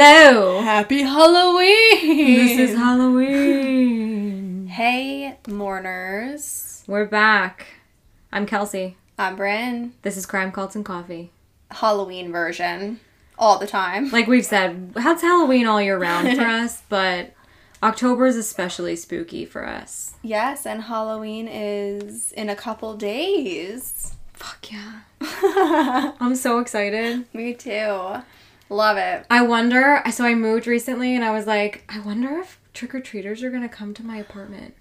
Hello. Happy Halloween! This is Halloween. Hey, mourners. We're back. I'm Kelsey. I'm Bryn. This is Crime Cults and Coffee. Halloween version. All the time. Like we've said, it's Halloween all year round for us, but October is especially spooky for us. Yes, and Halloween is in a couple days. Fuck yeah. I'm so excited. Me too. Love it. I wonder, so I moved recently and I was like, I wonder if trick or treaters are going to come to my apartment.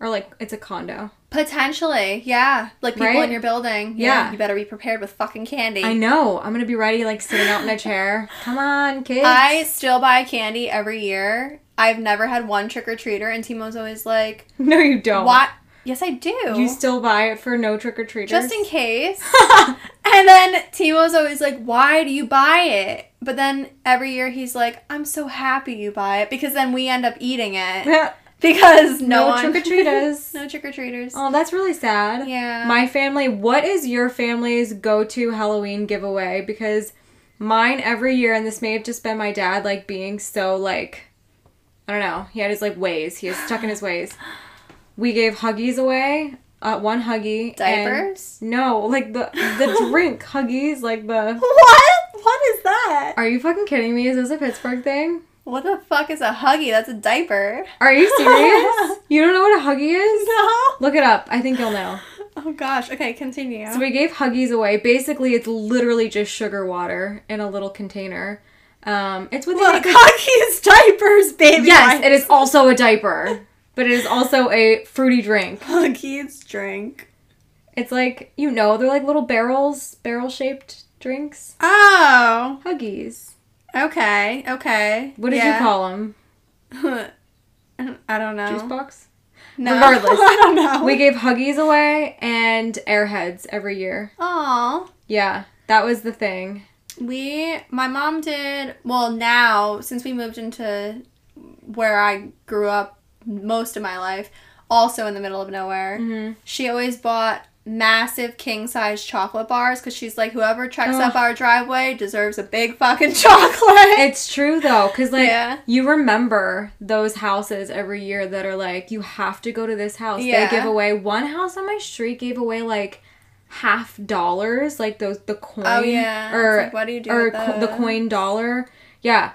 Or like it's a condo. Potentially, yeah. Like people Right? in your building. Yeah. You better be prepared with fucking candy. I know. I'm going to be ready like sitting out in a chair. Come on, kids. I still buy candy every year. I've never had one trick or treater, and Timo's always like, No, you don't. "What? Yes, I do. You still buy it for no trick or treaters? just in case. and then Timo's always like, "Why do you buy it?" But then every year he's like, "I'm so happy you buy it," because then we end up eating it because no, no trick or treaters. no trick or treaters. Oh, that's really sad. Yeah. My family, what is your family's go to Halloween giveaway? Because mine every year, and this may have just been my dad, like being so like, I don't know, he had his like ways. He is stuck in his ways. We gave Huggies away. Uh, one Huggy. and- Diapers? no, like the the drink Huggies, like the. What? What is that? Are you fucking kidding me? Is this a Pittsburgh thing? What the fuck is a huggy? That's a diaper. Are you serious? you don't know what a Huggy is? No. Look it up. I think you'll know. Oh gosh. Okay, continue. So we gave Huggies away. Basically, it's literally just sugar water in a little container. Um, it's what they Look, make with- huggies, diapers, baby. Yes, wipes. it is also a diaper, but it is also a fruity drink. Huggies drink. It's like you know, they're like little barrels, barrel shaped drinks. Oh. Huggies. Okay. Okay. What did you call them? I don't know. Juice box. No. Regardless. I don't know. We gave Huggies away and Airheads every year. Aw. Yeah, that was the thing. We, my mom did, well, now, since we moved into where I grew up most of my life, also in the middle of nowhere, Mm-hmm. she always bought massive king size chocolate bars because she's like, whoever treks Ugh. up our driveway deserves a big fucking chocolate. It's true though, because like Yeah. you remember those houses every year that are like you have to go to this house. Yeah. They give away one house on my street gave away like half dollars, like those the coin. Oh, yeah. Or like, what do you do or co- the coin dollar. Yeah.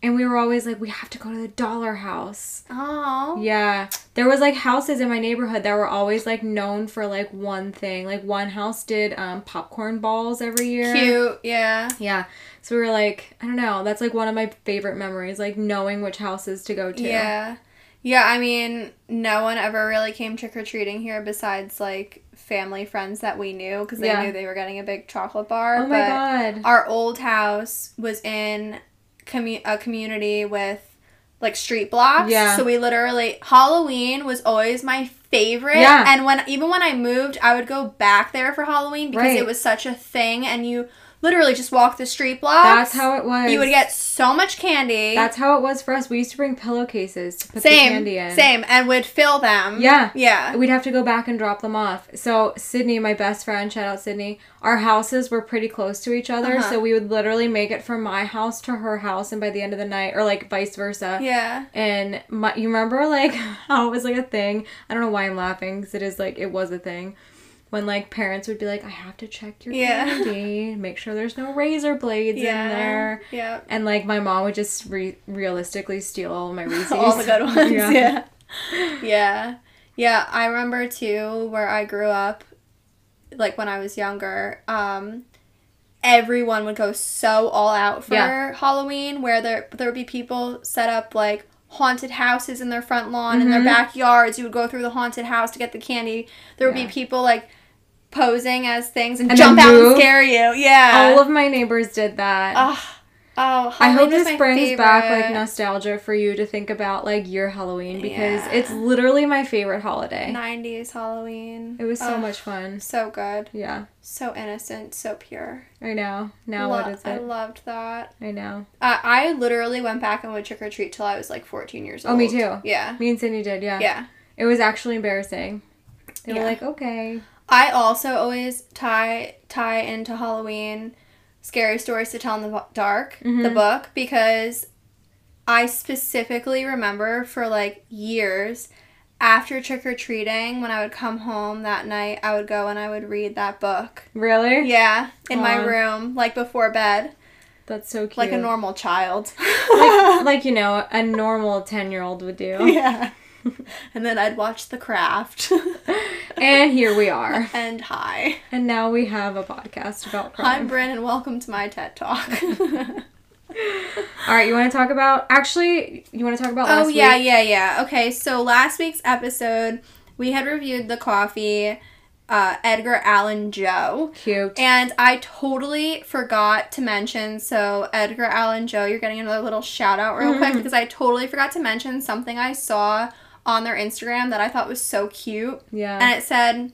And we were always like, we have to go to the dollar house. Oh. Yeah. There was like houses in my neighborhood that were always like known for like one thing. Like one house did um, popcorn balls every year. Cute. Yeah. Yeah. So we were like, I don't know, that's like one of my favorite memories, like knowing which houses to go to. Yeah. Yeah, I mean, no one ever really came trick or treating here besides like family friends that we knew because they Yeah. knew they were getting a big chocolate bar. Oh my but god. Our old house was in commu- a community with like street blocks. Yeah. So we literally Halloween was always my favorite. Yeah. And when even when I moved, I would go back there for Halloween because Right. it was such a thing and you literally just walk the street blocks. That's how it was. you would get so much candy. That's how it was for us. We used to bring pillowcases to put the same, candy in. same, and would fill them. Yeah. yeah. We'd have to go back and drop them off. So Sydney, my best friend, shout out Sydney, our houses were pretty close to each other. Uh-huh. So we would literally make it from my house to her house and by the end of the night or like vice versa. Yeah. And my, you remember like how it was like a thing? I don't know why I'm laughing because it is like it was a thing. When like parents would be like, I have to check your Yeah. candy, make sure there's no razor blades Yeah. in there. Yeah. And like my mom would just re- realistically steal all my Reese's. All the good ones. yeah. Yeah. Yeah. I remember too where I grew up, like when I was younger, um, everyone would go so all out for Yeah. Halloween where there there would be people set up like haunted houses in their front lawn in their Mhm. backyards. You would go through the haunted house to get the candy. There would Yeah. be people like posing as things and, And jump out and scare you. Yeah. All of my neighbors did that. Oh, oh I hope this brings back like nostalgia for you to think about like your Halloween because Yeah. it's literally my favorite holiday. 90s Halloween. It was so much fun. So good. Yeah, So innocent. So pure. I know. Now Lo- what is I loved that. I know. Uh, I literally went back and would trick or treat till I was like 14 years old. Oh, me too. Yeah. Me and Cindy did. Yeah. Yeah. It was actually embarrassing. They were like, okay. I also always tie tie into Halloween scary stories to tell in the dark, the Mhm. book, because I specifically remember for like years after trick or treating, when I would come home that night, I would go and I would read that book. Really? Yeah, in my room, like before bed, That's so cute. like a normal child. like, like, you know, a normal 10 year old would do. yeah. and then I'd watch The Craft. And here we are. and hi. And now we have a podcast about Hi, crime. Bryn, and welcome to my TED Talk. All right, you want to talk about actually? You want to talk about last week? oh, yeah, week? yeah, yeah. Okay, so last week's episode, we had reviewed the coffee uh, Edgar Allan Joe. Cute. And I totally forgot to mention, so Edgar Allan Joe, you're getting another little shout out real quick because I totally forgot to mention something I saw on their Instagram that I thought was so cute. yeah. And it said,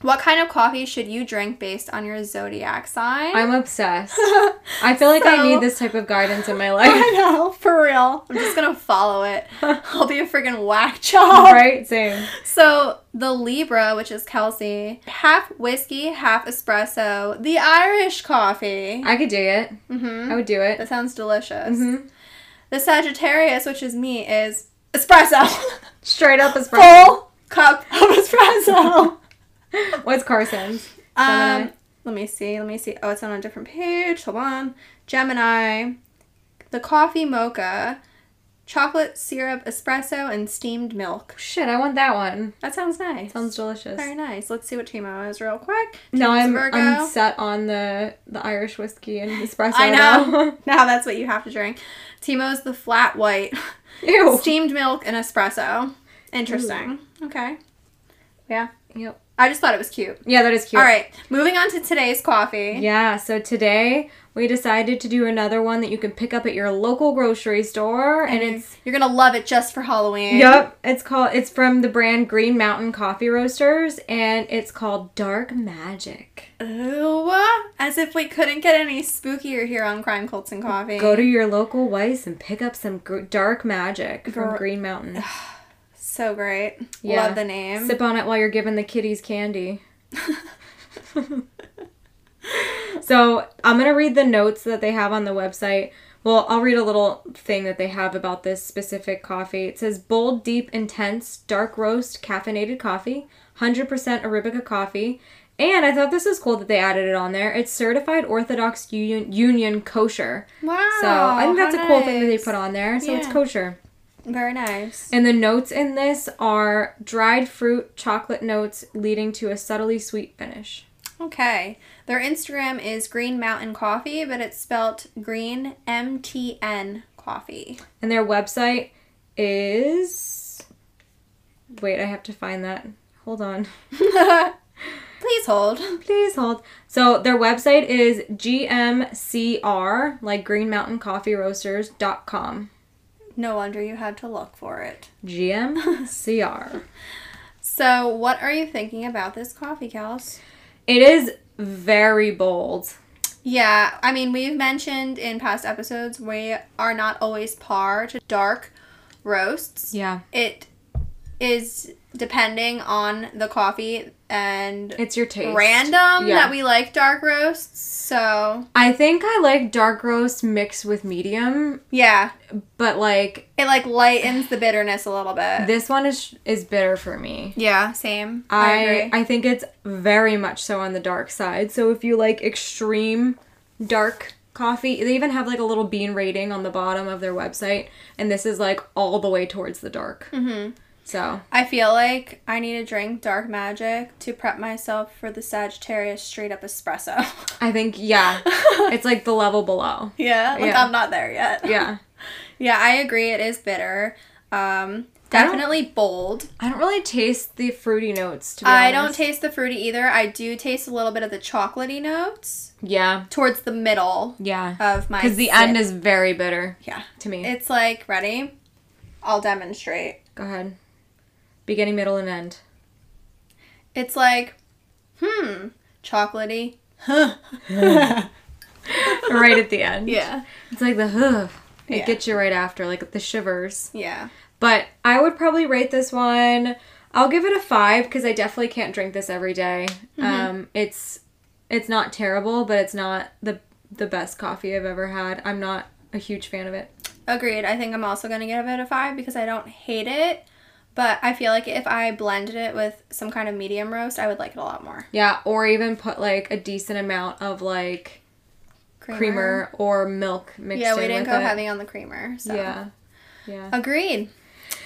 What kind of coffee should you drink based on your zodiac sign? I'm obsessed. I feel like I need this type of guidance in my life. I know, for real. I'm just gonna follow it. I'll be a freaking whack job. right? Same. So the Libra, which is Kelsey, half whiskey, half espresso. The Irish coffee. I could do it. Mm-hmm. I would do it. That sounds delicious. hmm The Sagittarius, which is me, is espresso. Straight up espresso. Full cup of espresso. What's Carson's? um, let me see. Let me see. Oh, it's on a different page. Hold on. Gemini. The coffee mocha, chocolate syrup espresso, and steamed milk. Shit, I want that one. That sounds nice. Sounds delicious. very nice. Let's see what Timo is real quick. No, I'm, Virgo. I'm set on the the Irish whiskey and espresso. I know. now. Now that's what you have to drink. Timo's the flat white, Ew. steamed milk and espresso. Interesting. Mm-hmm. Okay. Yeah. Yep. I just thought it was cute. Yeah, that is cute. All right, moving on to today's coffee. Yeah, so today we decided to do another one that you can pick up at your local grocery store and And it's you're gonna love it just for Halloween. Yep, it's called it's from the brand Green Mountain Coffee Roasters and it's called Dark Magic. Ooh, as if we couldn't get any spookier here on Crime Cults and Coffee. Go to your local Weis and pick up some gr- Dark Magic from Gr- Green Mountain. so great. Yeah. Love the name. Sip on it while you're giving the kitties candy. so I'm gonna read the notes that they have on the website. Well, I'll read a little thing that they have about this specific coffee. It says bold, deep, intense, dark roast, caffeinated coffee, 100% Arabica coffee. And I thought this was cool that they added it on there. It's certified Orthodox Union, Union kosher. wow. So I think that's a cool thing that they put on there. So it's kosher. Very nice. And the notes in this are dried fruit, chocolate notes leading to a subtly sweet finish. Okay. Their Instagram is Green Mountain Coffee, but it's spelt Green M T N Coffee. And their website is. Wait, I have to find that. Hold on. Please hold. Please hold. So their website is gmcr, like Green Mountain Coffee Roasters.com. No wonder you had to look for it. GMCR. So, what are you thinking about this coffee, Kels? it is very bold. Yeah, I mean, we've mentioned in past episodes we are not always par to dark roasts. Yeah. It is depending on the coffee and It's your taste. random Yeah. that we like dark roasts. So, I think I like dark roast mixed with medium, yeah, but like it like lightens the bitterness a little bit. this one is is bitter for me. yeah, same. I, I agree. I think it's very much so on the dark side. So if you like extreme dark coffee, they even have like a little bean rating on the bottom of their website, and this is like all the way towards the dark. hmm So I feel like I need to drink dark magic to prep myself for the Sagittarius straight up espresso. I think yeah, it's like the level below. yeah, like Yeah. I'm not there yet. Yeah, Yeah, I agree. It is bitter. Um, I definitely bold. I don't really taste the fruity notes. To be I don't taste the fruity either. I do taste a little bit of the chocolatey notes Yeah, towards the middle yeah, of my. because the end is very bitter yeah. to me. It's like ready. I'll demonstrate. Go ahead. Beginning, middle, and end. It's like, hmm, chocolatey. Huh. right at the end. yeah. It's like the huh. It Yeah. gets you right after, like the shivers. Yeah. But I would probably rate this one I'll give it a five because I definitely can't drink this every day. Mm-hmm. Um, it's it's not terrible, but it's not the the best coffee I've ever had. I'm not a huge fan of it. Agreed. I think I'm also going to give it a five because I don't hate it. But I feel like if I blended it with some kind of medium roast, I would like it a lot more. Yeah, or even put like a decent amount of like creamer, or milk mixed Yeah, we didn't go it. heavy on the creamer. So. Yeah. Yeah. Agreed.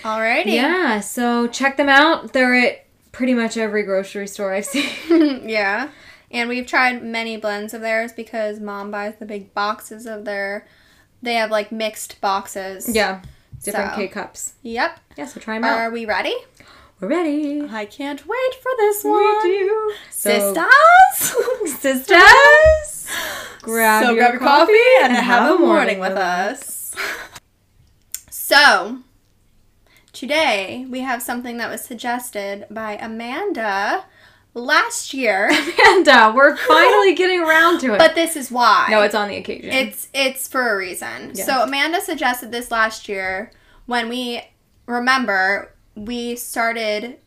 Alrighty. Yeah, so check them out. They're at pretty much every grocery store I've seen. yeah. And we've tried many blends of theirs because mom buys the big boxes of their. They have like mixed boxes. yeah. Different So. K cups. Yep. Yeah, so try them out. Are we ready? We're ready. I can't wait for this one. We do. So, Sisters! sisters, grab, so your, grab your coffee, and have a morning with us. So, today we have something that was suggested by Amanda last year, Amanda, uh, we're finally getting around to it. but this is why. no, it's on the occasion. It's it's for a reason. Yeah. So Amanda suggested this last year when we remember we started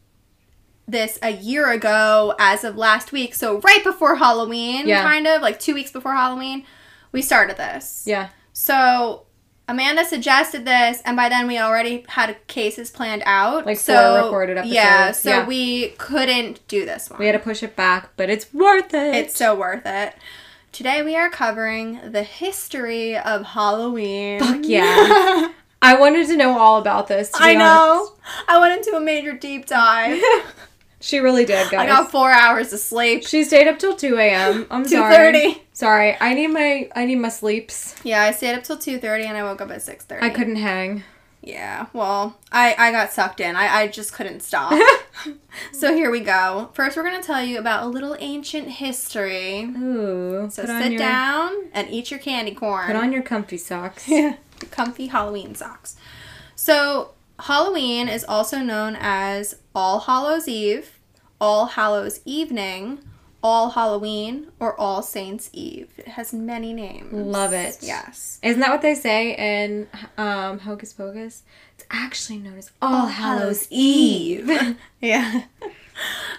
this a year ago as of last week. So right before Halloween, Yeah. kind of like 2 weeks before Halloween, we started this. yeah. So Amanda suggested this, and by then we already had cases planned out. Like so, four recorded Yeah, episodes. so Yeah. So we couldn't do this one. We had to push it back, but it's worth it. It's so worth it. Today we are covering the history of Halloween. Fuck yeah. I wanted to know all about this. I know. honest. I went into a major deep dive. She really did, guys. I got four hours of sleep. She stayed up till two a.m. I'm sorry. 2:30. Sorry, I need my I need my sleeps. Yeah, I stayed up till two thirty and I woke up at six thirty. I couldn't hang. Yeah, well, I I got sucked in. I I just couldn't stop. so here we go. First, we're gonna tell you about a little ancient history. Ooh. So sit your, down and eat your candy corn. Put on your comfy socks. Yeah. Comfy Halloween socks. So, Halloween is also known as All Hallows Eve, All Hallows Evening, All Halloween, or All Saints Eve. It has many names. Love it. Yes. Isn't that what they say in um, Hocus Pocus? It's actually known as All Hallows Eve. yeah.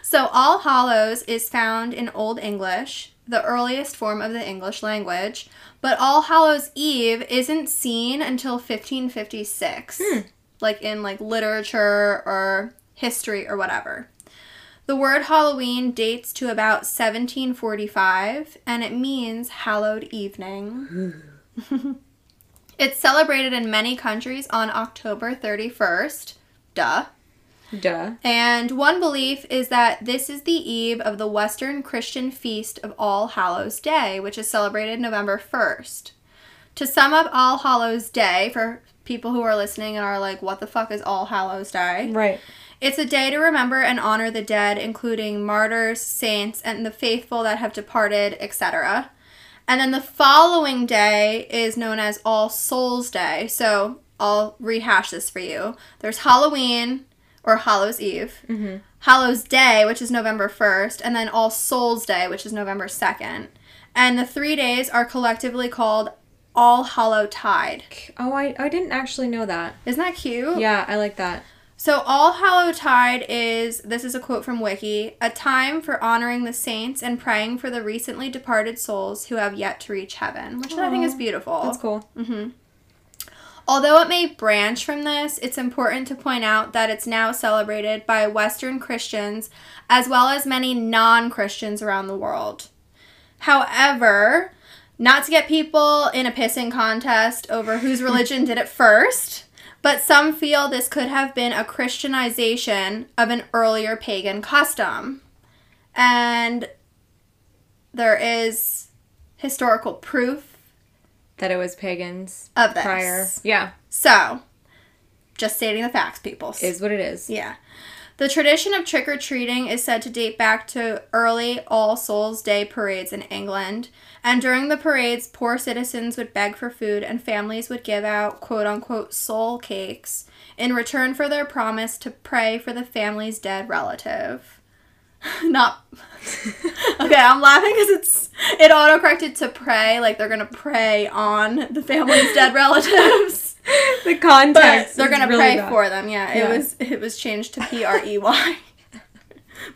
So, All Hallows is found in Old English, the earliest form of the English language, but All Hallows Eve isn't seen until 1556, like in like literature or history or whatever. The word Halloween dates to about 1745 and it means hallowed evening. it's celebrated in many countries on October 31st. Duh. Duh. And one belief is that this is the eve of the Western Christian feast of All Hallows Day, which is celebrated November 1st. To sum up All Hallows Day, for people who are listening and are like, what the fuck is All Hallows Day? Right. It's a day to remember and honor the dead, including martyrs, saints, and the faithful that have departed, etc. And then the following day is known as All Souls Day. So I'll rehash this for you. There's Halloween or Hallows Eve, Mhm. Hallows Day, which is November 1st, and then All Souls Day, which is November 2nd. And the three days are collectively called All Hallow Tide. Oh, I, I didn't actually know that. Isn't that cute? Yeah, I like that. So, All Hallow Tide is this is a quote from Wiki a time for honoring the saints and praying for the recently departed souls who have yet to reach heaven, which I think is beautiful. That's cool. Mm-hmm. Although it may branch from this, it's important to point out that it's now celebrated by Western Christians as well as many non Christians around the world. However, not to get people in a pissing contest over whose religion did it first, but some feel this could have been a Christianization of an earlier pagan custom. And there is historical proof That it was pagans of this. prior. Yeah, So, just stating the facts, people. is what it is. Yeah. The tradition of trick or treating is said to date back to early All Souls Day parades in England. And during the parades, poor citizens would beg for food and families would give out quote unquote soul cakes in return for their promise to pray for the family's dead relative. Not. okay, I'm laughing because it's it autocorrected to pray, like they're gonna pray on the family's dead relatives. the But context. they're gonna really pray bad. for them. Yeah, it Yeah. was it was changed to P R E Y.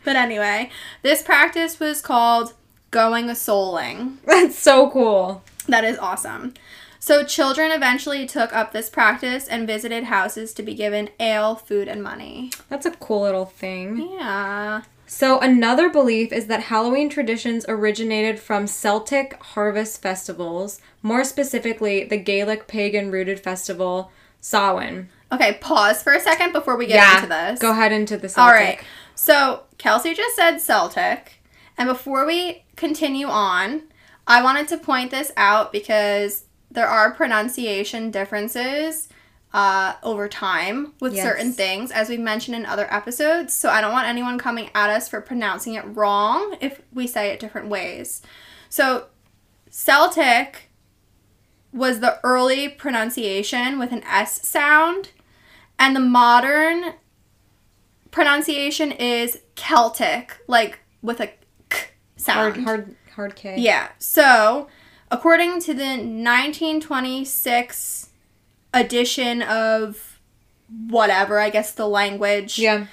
But anyway, this practice was called going a souling. That's so cool. That is awesome. So children eventually took up this practice and visited houses to be given ale, food, and money. That's a cool little thing. Yeah. So, another belief is that Halloween traditions originated from Celtic harvest festivals, more specifically, the Gaelic pagan rooted festival Samhain. Okay, pause for a second before we get into this. Go ahead into the Celtic. All right. So Kelsey just said Celtic, and before we continue on, I wanted to point this out because there are pronunciation differences uh, over time with Yes. certain things, as we've mentioned in other episodes. So I don't want anyone coming at us for pronouncing it wrong if we say it different ways. So Celtic was the early pronunciation with an S sound, and the modern pronunciation is Celtic, like with a k sound. Hard, hard, hard K. Yeah. So, according to the 1926 edition of whatever, I guess the language. Yeah.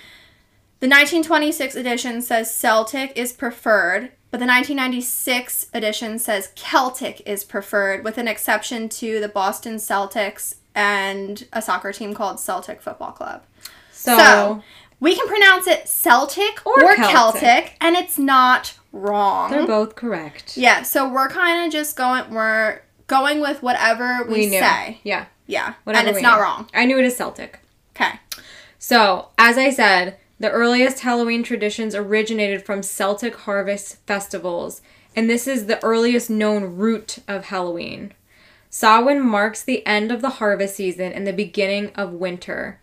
The 1926 edition says Celtic is preferred, but the 1996 edition says Celtic is preferred, with an exception to the Boston Celtics and a soccer team called Celtic Football Club. So, So, we can pronounce it Celtic Or or, Celtic. Celtic. and it's not wrong. they're both correct. yeah, so we're kind of just going we're going with whatever we, knew. say. Yeah. Yeah, Whatever and it's not knew. wrong. I knew it is Celtic. Okay. So, as I said, the earliest Halloween traditions originated from Celtic harvest festivals, and this is the earliest known root of Halloween. Samhain marks the end of the harvest season and the beginning of winter.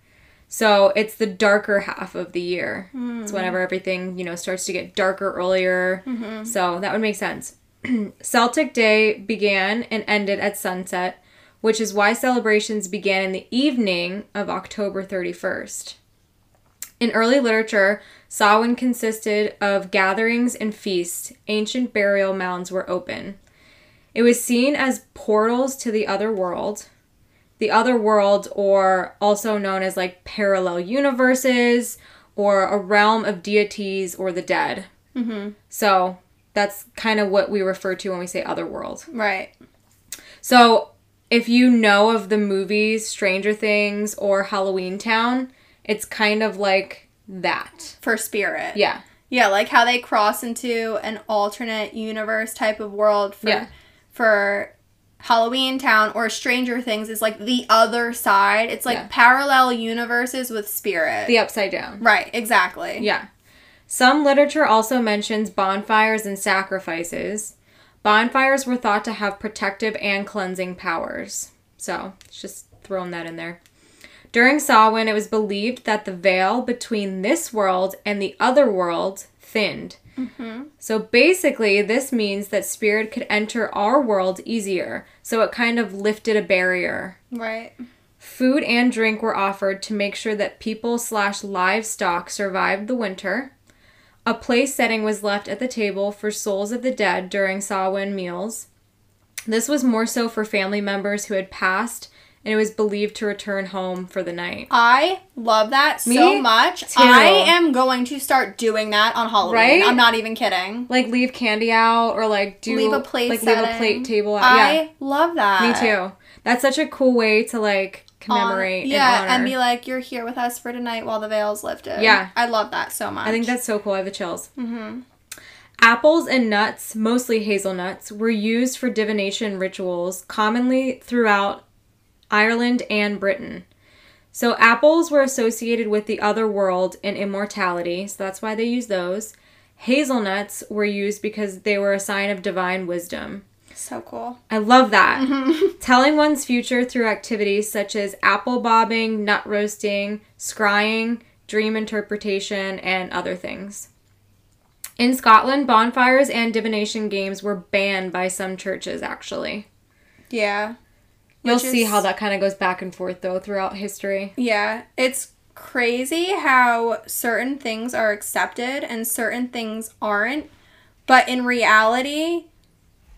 So, it's the darker half of the year. It's hmm. whenever everything, you know, starts to get darker earlier. Mm-hmm. So, that would make sense. Celtic Day began and ended at sunset, which is why celebrations began in the evening of October 31st. In early literature, Samhain consisted of gatherings and feasts. Ancient burial mounds were open. It was seen as portals to the other world. The other world, or also known as like parallel universes, or a realm of deities or the dead. Mm-hmm. So that's kind of what we refer to when we say other world. Right. So, if you know of the movies Stranger Things or Halloweentown, it's kind of like that. For spirit. Yeah. Yeah, like how they cross into an alternate universe type of world for Yeah. for Halloweentown or Stranger Things is like the other side. It's like Yeah. parallel universes with spirit. The upside down. right, exactly. Yeah. Some literature also mentions bonfires and sacrifices. Bonfires were thought to have protective and cleansing powers. So, it's just throwing that in there. During Samhain, it was believed that the veil between this world and the other world thinned. Mm-hmm. So basically, this means that spirit could enter our world easier. So it kind of lifted a barrier. Right. Food and drink were offered to make sure that people slash livestock survived the winter. A place setting was left at the table for souls of the dead during Samhain meals. This was more so for family members who had passed, and it was believed to return home for the night. I love that Me so much. too. I am going to start doing that on Halloween. Right? I'm not even kidding. Like leave candy out, or like do leave a plate like leave a plate table out. I yeah, love that. me too. That's such a cool way to like Commemorate. yeah, and, and, be like, you're here with us for tonight while the veil's lifted. Yeah. I love that so much. I think that's so cool. I have the chills. Mm-hmm. Apples and nuts, mostly hazelnuts, were used for divination rituals commonly throughout Ireland and Britain. So, apples were associated with the other world and immortality, so that's why they use those. Hazelnuts were used because they were a sign of divine wisdom. So cool. I love that. Mm-hmm. Telling one's future through activities such as apple bobbing, nut roasting, scrying, dream interpretation, and other things. In Scotland, bonfires and divination games were banned by some churches, actually. Yeah. You'll Which see how that kind of goes back and forth, though, throughout history. Yeah. It's crazy how certain things are accepted and certain things aren't. But in reality,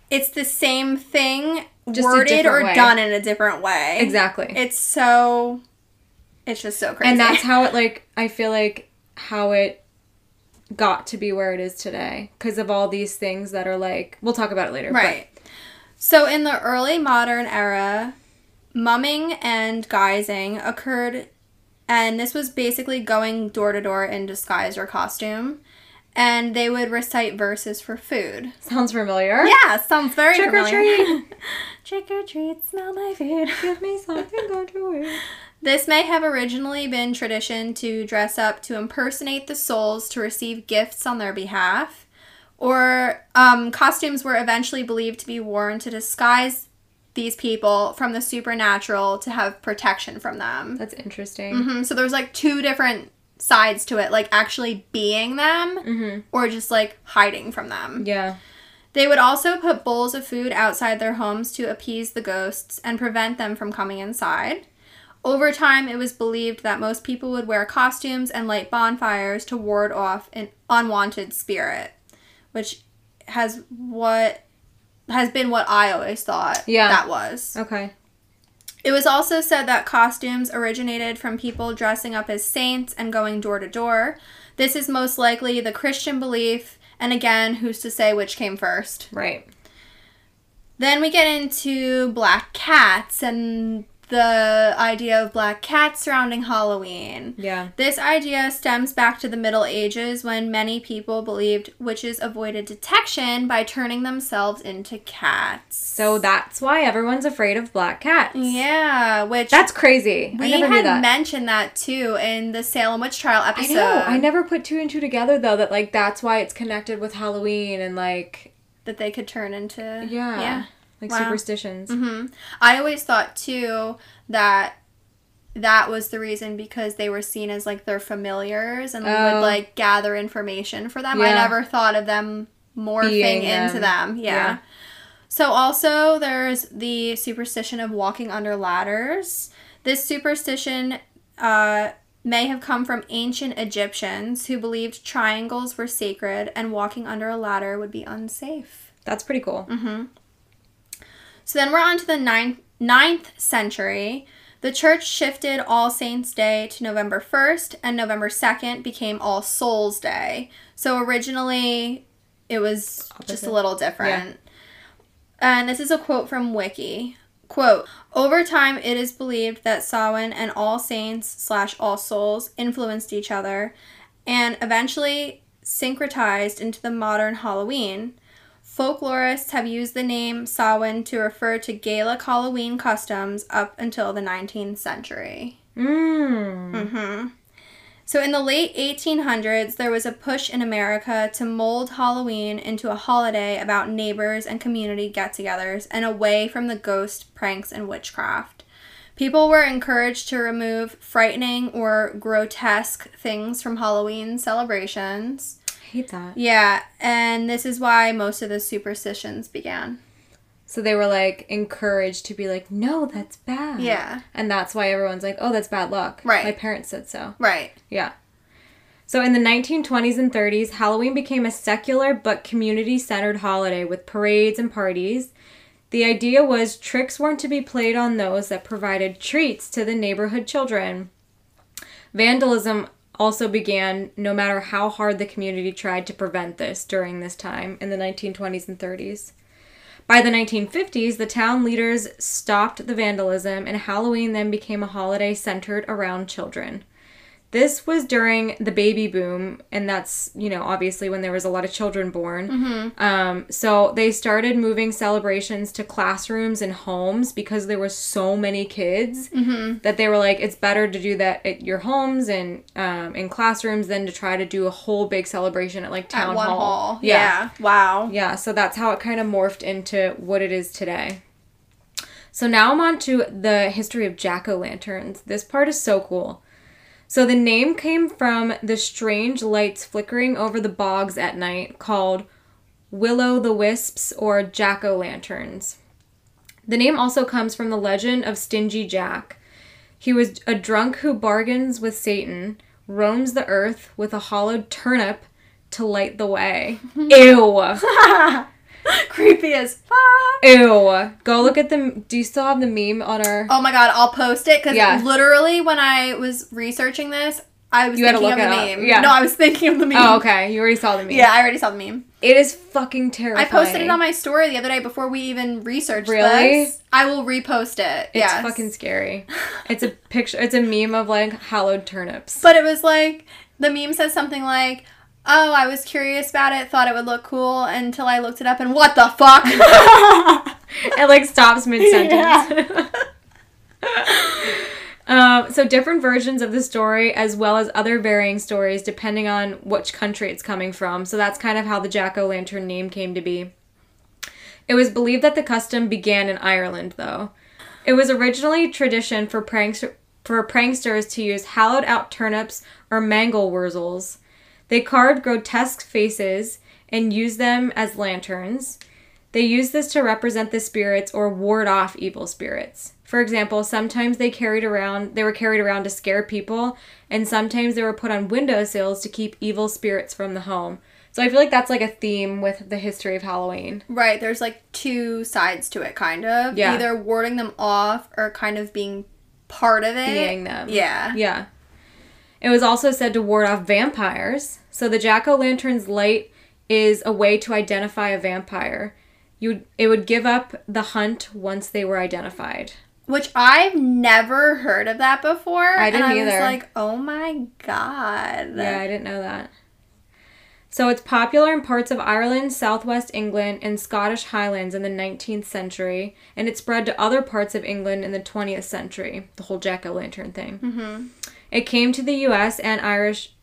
it's the same thing Just worded or way. done in a different way. Exactly. It's so. It's just so crazy. and that's how it like I feel like how it got to be where it is today because of all these things that are like we'll talk about it later. but- Right. So in the early modern era, mumming and guising occurred, and this was basically going door to door in disguise or costume, and they would recite verses for food. sounds familiar. Yeah, sounds very Trick or treat. Trick or treat, smell my food. Give me something good to eat. This may have originally been tradition to dress up to impersonate the souls to receive gifts on their behalf, or um, costumes were eventually believed to be worn to disguise these people from the supernatural to have protection from them. That's interesting. hmm So there's like two different sides to it, like actually being them Mm-hmm. or just like hiding from them. Yeah. They would also put bowls of food outside their homes to appease the ghosts and prevent them from coming inside. Over time, it was believed that most people would wear costumes and light bonfires to ward off an unwanted spirit, which has what has been what I always thought Yeah. that was. Okay. It was also said that costumes originated from people dressing up as saints and going door to door. This is most likely the Christian belief, and again, who's to say which came first? Right. Then we get into black cats and the idea of black cats surrounding Halloween. Yeah. This idea stems back to the Middle Ages when many people believed witches avoided detection by turning themselves into cats. So that's why everyone's afraid of black cats. Yeah, which That's crazy. I we had that. mentioned that too in the Salem witch trial episode. I know. I never put two and two together though. That like that's why it's connected with Halloween and like that they could turn into yeah, yeah. Like Wow. superstitions. hmm I always thought too that that was the reason because they were seen as like their familiars and Oh. would like gather information for them. I never thought of them morphing Being into them. them. Yeah. Yeah. So also there's the superstition of walking under ladders. This superstition uh, may have come from ancient Egyptians who believed triangles were sacred and walking under a ladder would be unsafe. That's pretty cool. hmm So then we're on to the ninth, ninth century. The church shifted All Saints' Day to November 1st, and November 2nd became All Souls' Day. So originally, it was just a little different. And this is a quote from Wiki. Quote, over time, it is believed that Samhain and All Saints slash All Souls influenced each other and eventually syncretized into the modern Halloween. Folklorists have used the name Samhain to refer to Gaelic Halloween customs up until the 19th century. Mm. hmm So, in the late 1800s, there was a push in America to mold Halloween into a holiday about neighbors and community get togethers and away from the ghost pranks and witchcraft. People were encouraged to remove frightening or grotesque things from Halloween celebrations. Hate that. Yeah, and this is why most of the superstitions began. So they were like encouraged to be like, no, that's bad. Yeah. And that's why everyone's like, oh, that's bad luck. Right. My parents said so. Right. Yeah. So in the 1920s and 30s, Halloween became a secular but community centered holiday with parades and parties. The idea was tricks weren't to be played on those that provided treats to the neighborhood children. Vandalism also began no matter how hard the community tried to prevent this during this time in the 1920s and 30s. By the 1950s, the town leaders stopped the vandalism, and Halloween then became a holiday centered around children. This was during the baby boom, and that's, you know, obviously when there was a lot of children born. Um, so they started moving celebrations to classrooms and homes because there were so many kids that they were like, it's better to do that at your homes and um, in classrooms than to try to do a whole big celebration at like town At one hall. hall. Yeah. Wow. Yeah, so that's how it kind of morphed into what it is today. So now I'm on to the history of jack o' lanterns. This part is so cool. So the name came from the strange lights flickering over the bogs at night called will-o'-the-wisps or jack o' lanterns. The name also comes from the legend of Stingy Jack. He was a drunk who bargains with Satan, roams the earth with a hollowed turnip to light the way. Ew. Creepy as fuck. Ew. Go look at the. Do you still have the meme on our? Oh my god, I'll post it because Yeah. literally when I was researching this, I was You had to thinking of the it up. meme. Yeah. No, I was thinking of the meme. Oh, okay. You already saw the meme. Yeah, I already saw the meme. It is fucking terrible. I posted it on my story the other day before we even researched Really? this. I will repost it. It's yes. fucking scary. It's a picture. It's a meme of like hallowed turnips. But it was like the meme says something like, "Oh, I was curious about it, thought it would look cool until I looked it up, and what the fuck?" it like stops mid sentence. um, so different versions of the story, as well as other varying stories, depending on which country it's coming from. So that's kind of how the jack o' lantern name came to be. It was believed that the custom began in Ireland, though. It was originally tradition for pranks for pranksters to use hollowed out turnips or mangel They carved grotesque faces and used them as lanterns. They used this to represent the spirits or ward off evil spirits. For example, sometimes they carried around they were carried around to scare people, and sometimes they were put on windowsills to keep evil spirits from the home. So I feel like that's like a theme with the history of Halloween. right, there's like two sides to it, kind of. Yeah. Either warding them off or kind of being part of it. Being them. Yeah. Yeah. It was also said to ward off vampires. So the jack o' lantern's light is a way to identify a vampire. You it would give up the hunt once they were identified. Which I've never heard of that before. I didn't and I either. was like, oh my god. Yeah, I didn't know that. So it's popular in parts of Ireland, southwest England, and Scottish Highlands in the 19th century, and it spread to other parts of England in the 20th century. The whole jack o' lantern thing. Mm-hmm. It came to the U.S. and Irish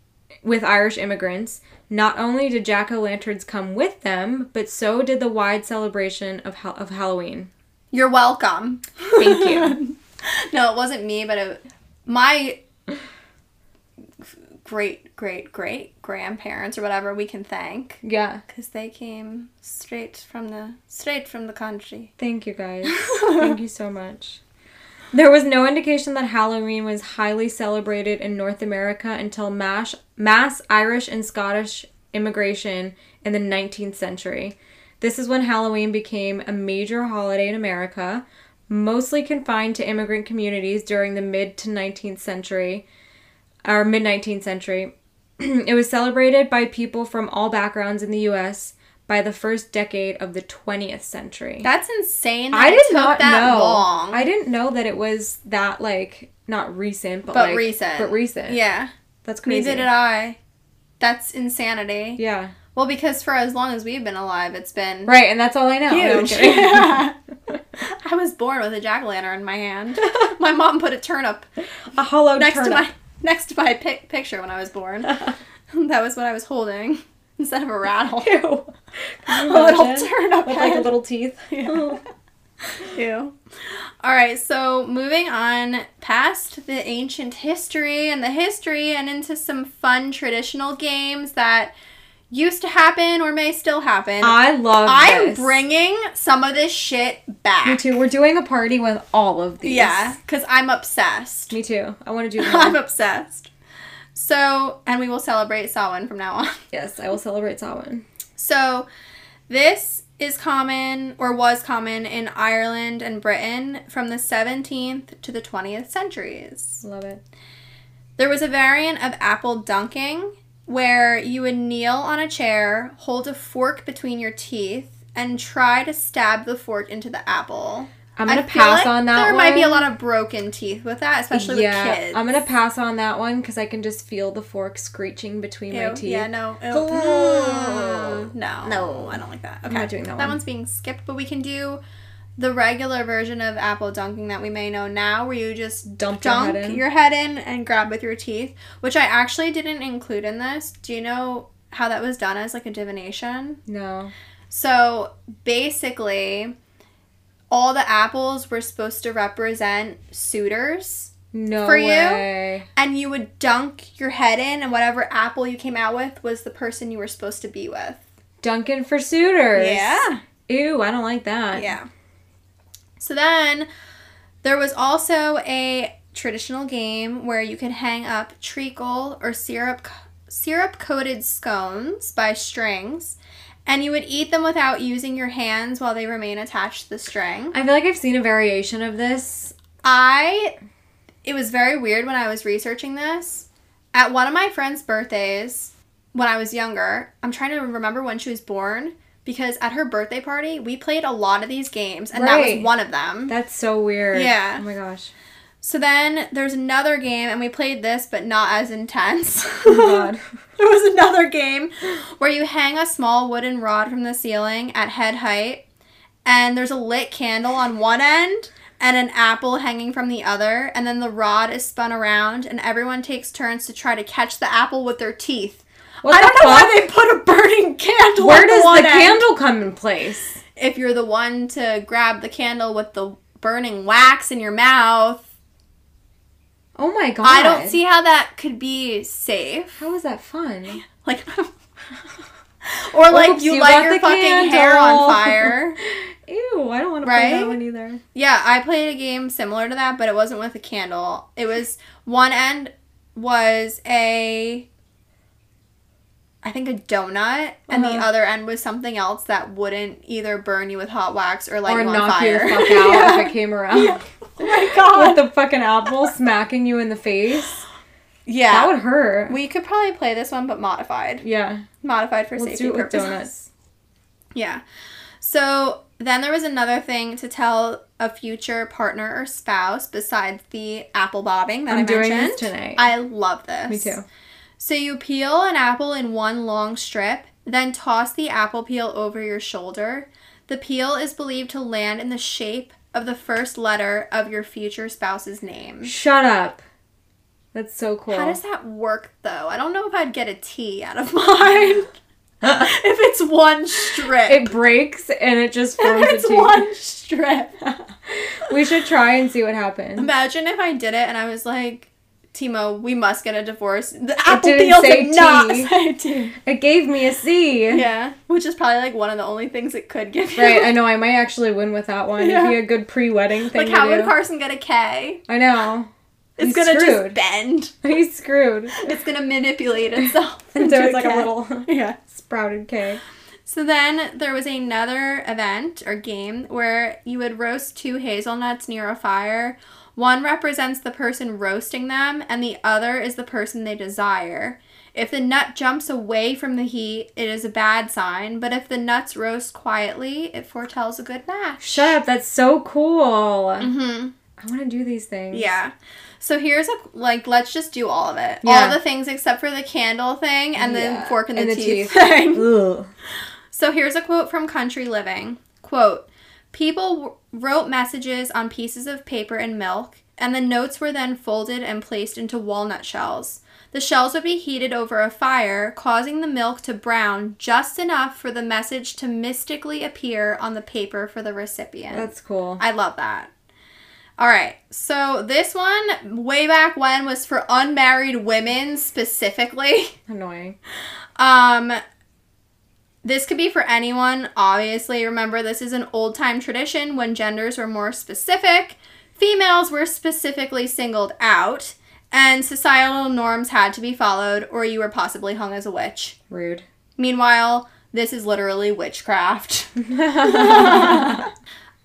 with Irish immigrants. Not only did jack o' lanterns come with them, but so did the wide celebration of ha- of Halloween. You're welcome. Thank you. no, it wasn't me, but it, my great, great, great grandparents or whatever we can thank yeah. because they came straight from the straight from the country. Thank you guys. Thank you so much. There was no indication that Halloween was highly celebrated in North America until mass, mass Irish and Scottish immigration in the 19th century. This is when Halloween became a major holiday in America, mostly confined to immigrant communities during the mid to 19th century or mid 19th century. it was celebrated by people from all backgrounds in the US by the first decade of the 20th century. That's insane. That I did not that know. long. I didn't know that it was that like not recent, but, but like, recent. But recent. Yeah. that's crazy. Neither did I. That's insanity. Yeah, Well, because for as long as we've been alive, it's been right, and that's all I know. No, huge. kidding. I was born with a jack o' lantern in my hand. my mom put a turnip a hollow next turnip. to my next to my pic- picture when I was born. that was what I was holding instead of a rattle. Ew. A little turnip with like little teeth. Yeah. Ew. All right, so moving on past the ancient history and the history and into some fun traditional games that used to happen or may still happen. I love. I'm this. bringing some of this shit back. Me too. We're doing a party with all of these. Yeah, because I'm obsessed. Me too. I want to do I'm obsessed. So, and we will celebrate Samhain from now on. yes, I will celebrate Samhain. So, this is common or was common in Ireland and Britain from the 17th to the 20th centuries. Love it. There was a variant of apple dunking where you would kneel on a chair, hold a fork between your teeth, and try to stab the fork into the apple. I'm gonna pass like on that There one. might be a lot of broken teeth with that, especially yeah, with kids. I'm gonna pass on that one because I can just feel the fork screeching between my teeth. Yeah, no. ew. Oh. No. No. I don't like that. Okay. I'm not doing that one. one's being skipped, but we can do the regular version of apple dunking that we may know now, where you just Dump your head in. your head in and grab with your teeth, which I actually didn't include in this. Do you know how that was done as like a divination? No. So basically, all the apples were supposed to represent suitors. No For you? And you would dunk your head in, and whatever apple you came out with was the person you were supposed to be with. Dunking for suitors. Yeah. Ew, I don't like that. Yeah. So then there was also a traditional game where you could hang up treacle or syrup syrup coated scones by strings And you would eat them without using your hands while they remain attached to the string. I feel like I've seen a variation of this. I it was very weird when I was researching this. At one of my friend's birthdays, when I was younger, I'm trying to remember when she was born because at her birthday party, we played a lot of these games and that was one of them. That's so weird. Yeah. Oh my gosh. So then there's another game and we played this but not as intense. Oh god. there was another game where you hang a small wooden rod from the ceiling at head height and there's a lit candle on one end and an apple hanging from the other and then the rod is spun around and everyone takes turns to try to catch the apple with their teeth. What I the don't know fuck? why they put a burning candle Where does the end. candle come in place? If you're the one to grab the candle with the burning wax in your mouth, Oh my god. I don't see how that could be safe. How is that fun? Like, or like Oops, you, you light your the fucking hair on fire. Ew, I don't want to play that one either. yeah, I played a game similar to that, but it wasn't with a candle. It was one end was a, I think a donut, and the Uh-huh. other end was something else that wouldn't either burn you with hot wax or light or you on knock you the fuck out Yeah. if it came around. Oh my god. With the fucking apple smacking you in the face. yeah. That would hurt. we could probably play this one, but modified. yeah. Modified for Let's safety do it with purposes. donuts. Yeah. So then there was another thing to tell a future partner or spouse besides the apple bobbing that I'm I doing mentioned. this tonight. I love this. Me too. So you peel an apple in one long strip, then toss the apple peel over your shoulder. The peel is believed to land in the shape of the first letter of your future spouse's name. Shut up. That's so cool. How does that work though? I don't know if I'd get a T out of mine. if it's one strip. it breaks and it just forms if it's T. one strip. we should try and see what happens. Imagine if I did it and I was like, Timo, we must get a divorce. The apple didn't say did not T. say T. It gave me a C. Yeah, which is probably like one of the only things it could give you. Right, I know. I might actually win with that one. Yeah. It'd be a good pre-wedding thing like how do. would Carson get a K? I know. It's He's gonna screwed. just bend. He's screwed. It's gonna manipulate itself. And into so it's like a little Yeah. sprouted K. So then there was another event or game where you would roast two hazelnuts near a fire. One represents the person roasting them, and the other is the person they desire. If the nut jumps away from the heat, it is a bad sign, but if the nuts roast quietly, it foretells a good match. Shut up. That's so cool. Mm-hmm. I want to do these things. Yeah. So here's a like let's just do all of it. Yeah. All the things except for the candle thing and Yeah. the fork in the, And the teeth, teeth. thing. So here's a quote from Country Living. Quote, People w- wrote messages on pieces of paper and milk, and the notes were then folded and placed into walnut shells. The shells would be heated over a fire, causing the milk to brown just enough for the message to mystically appear on the paper for the recipient. That's cool. I love that. All right, so this one, way back when, was for unmarried women specifically. Annoying. Um, this could be for anyone, obviously. Remember, this is an old time tradition when genders were more specific. Females were specifically singled out, and societal norms had to be followed, or you were possibly hung as a witch. Rude. Meanwhile, this is literally witchcraft.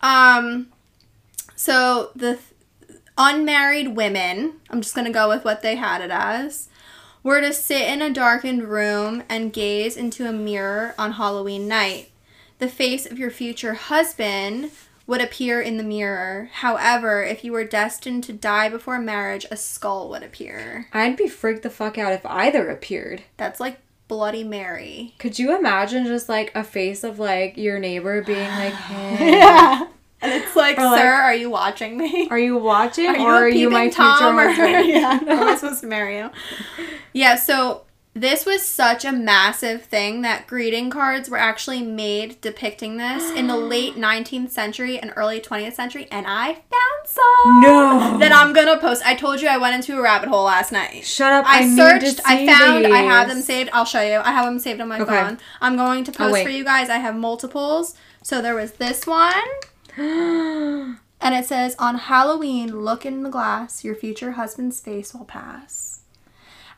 um, so the th- unmarried women, I'm just gonna go with what they had it as, were to sit in a darkened room and gaze into a mirror on Halloween night. The face of your future husband would appear in the mirror. However, if you were destined to die before marriage, a skull would appear. I'd be freaked the fuck out if either appeared. That's like Bloody Mary. Could you imagine just like a face of like your neighbor being like, "Hey, And it's like, Or, like, sir, are you watching me? are you watching Are you or are you my peeping future Tom or husband?" yeah? Am I supposed to marry you? Yeah. So this was such a massive thing that greeting cards were actually made depicting this in the late 19th century and early 20th century, and I found some. No. That I'm gonna post. I told you I went into a rabbit hole last night. Shut up! I, I, searched, I found, I have them saved. I'll show you. I have them saved on my Okay. phone. I'm going to oh, post wait. for you guys. I have multiples. So there was this one. And it says, On Halloween, look in the glass. Your future husband's face will pass.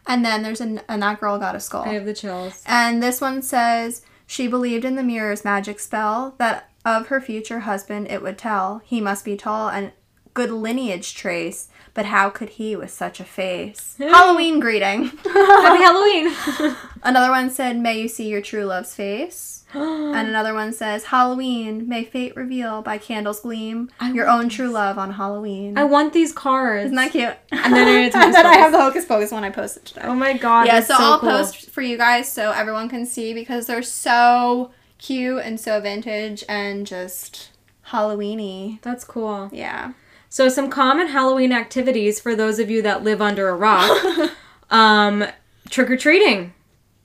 And then there's an, and that girl got a skull. I have the chills. And this one says, She believed in the mirror's magic spell that of her future husband it would tell. He must be tall and good lineage trace, but how could he with such a face? Hmm. Halloween greeting. Happy Halloween. Another one said, May you see your true love's face. And another one says, Halloween, may fate reveal by candles gleam I your own true love on Halloween. I want these cards. Isn't that cute? And then it's and then I have the Hocus Pocus one I posted today. oh my god. yeah, so, so I'll cool. post for you guys so everyone can see because they're so cute and so vintage and just Halloweeny. That's cool. Yeah. So some common Halloween activities for those of you that live under a rock. um, trick or treating,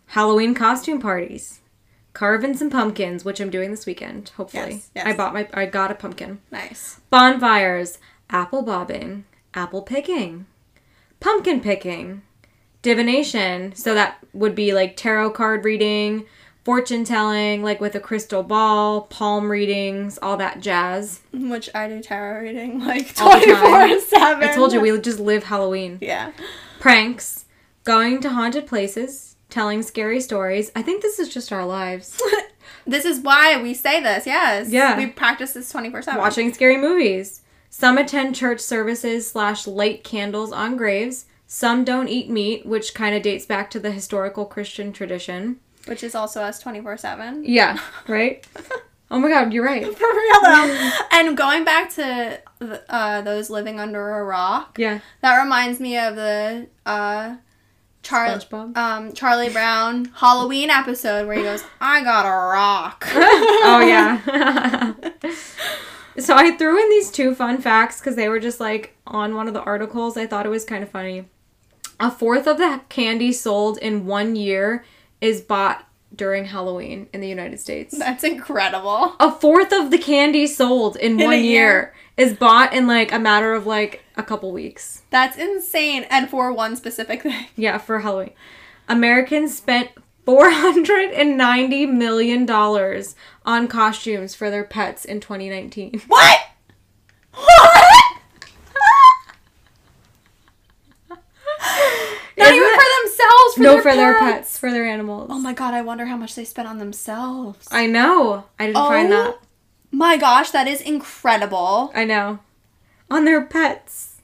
Halloween costume parties, carving some pumpkins, which I'm doing this weekend. Hopefully, Yes, yes. I bought my I got a pumpkin. Nice. Bonfires, apple bobbing, apple picking, pumpkin picking, divination. So that would be like tarot card reading, fortune telling, like with a crystal ball, palm readings, all that jazz. Which I do tarot reading like All the time. 24 7. I told you we just live Halloween. Yeah. Pranks, going to haunted places, telling scary stories. I think this is just our lives. This is why we say this, yes. Yeah. We practice this 24 7. Watching scary movies. Some attend church services slash light candles on graves. Some don't eat meat, which kind of dates back to the historical Christian tradition. Which is also us 24 7. Yeah, right? oh my god, you're right. For real though. and going back to uh, those living under a rock, Yeah. that reminds me of the uh, Char- um, Charlie Brown Halloween episode where he goes, I got a rock. oh yeah. so I threw in these two fun facts because they were just like on one of the articles. I thought it was kind of funny. A fourth of the candy sold in one year is bought during Halloween in the United States. That's incredible. A fourth of the candy sold in, In one year. year is bought in like a matter of like a couple weeks. That's insane. And for one specific thing. Yeah, for Halloween. Americans spent $490 million on costumes for their pets in 2019. What? What? Not Isn't even it- for no, their for their pets. pets, for their animals. Oh my god, I wonder how much they spent on themselves. I know. I didn't find Oh that. My gosh, that is incredible. I know. On their pets.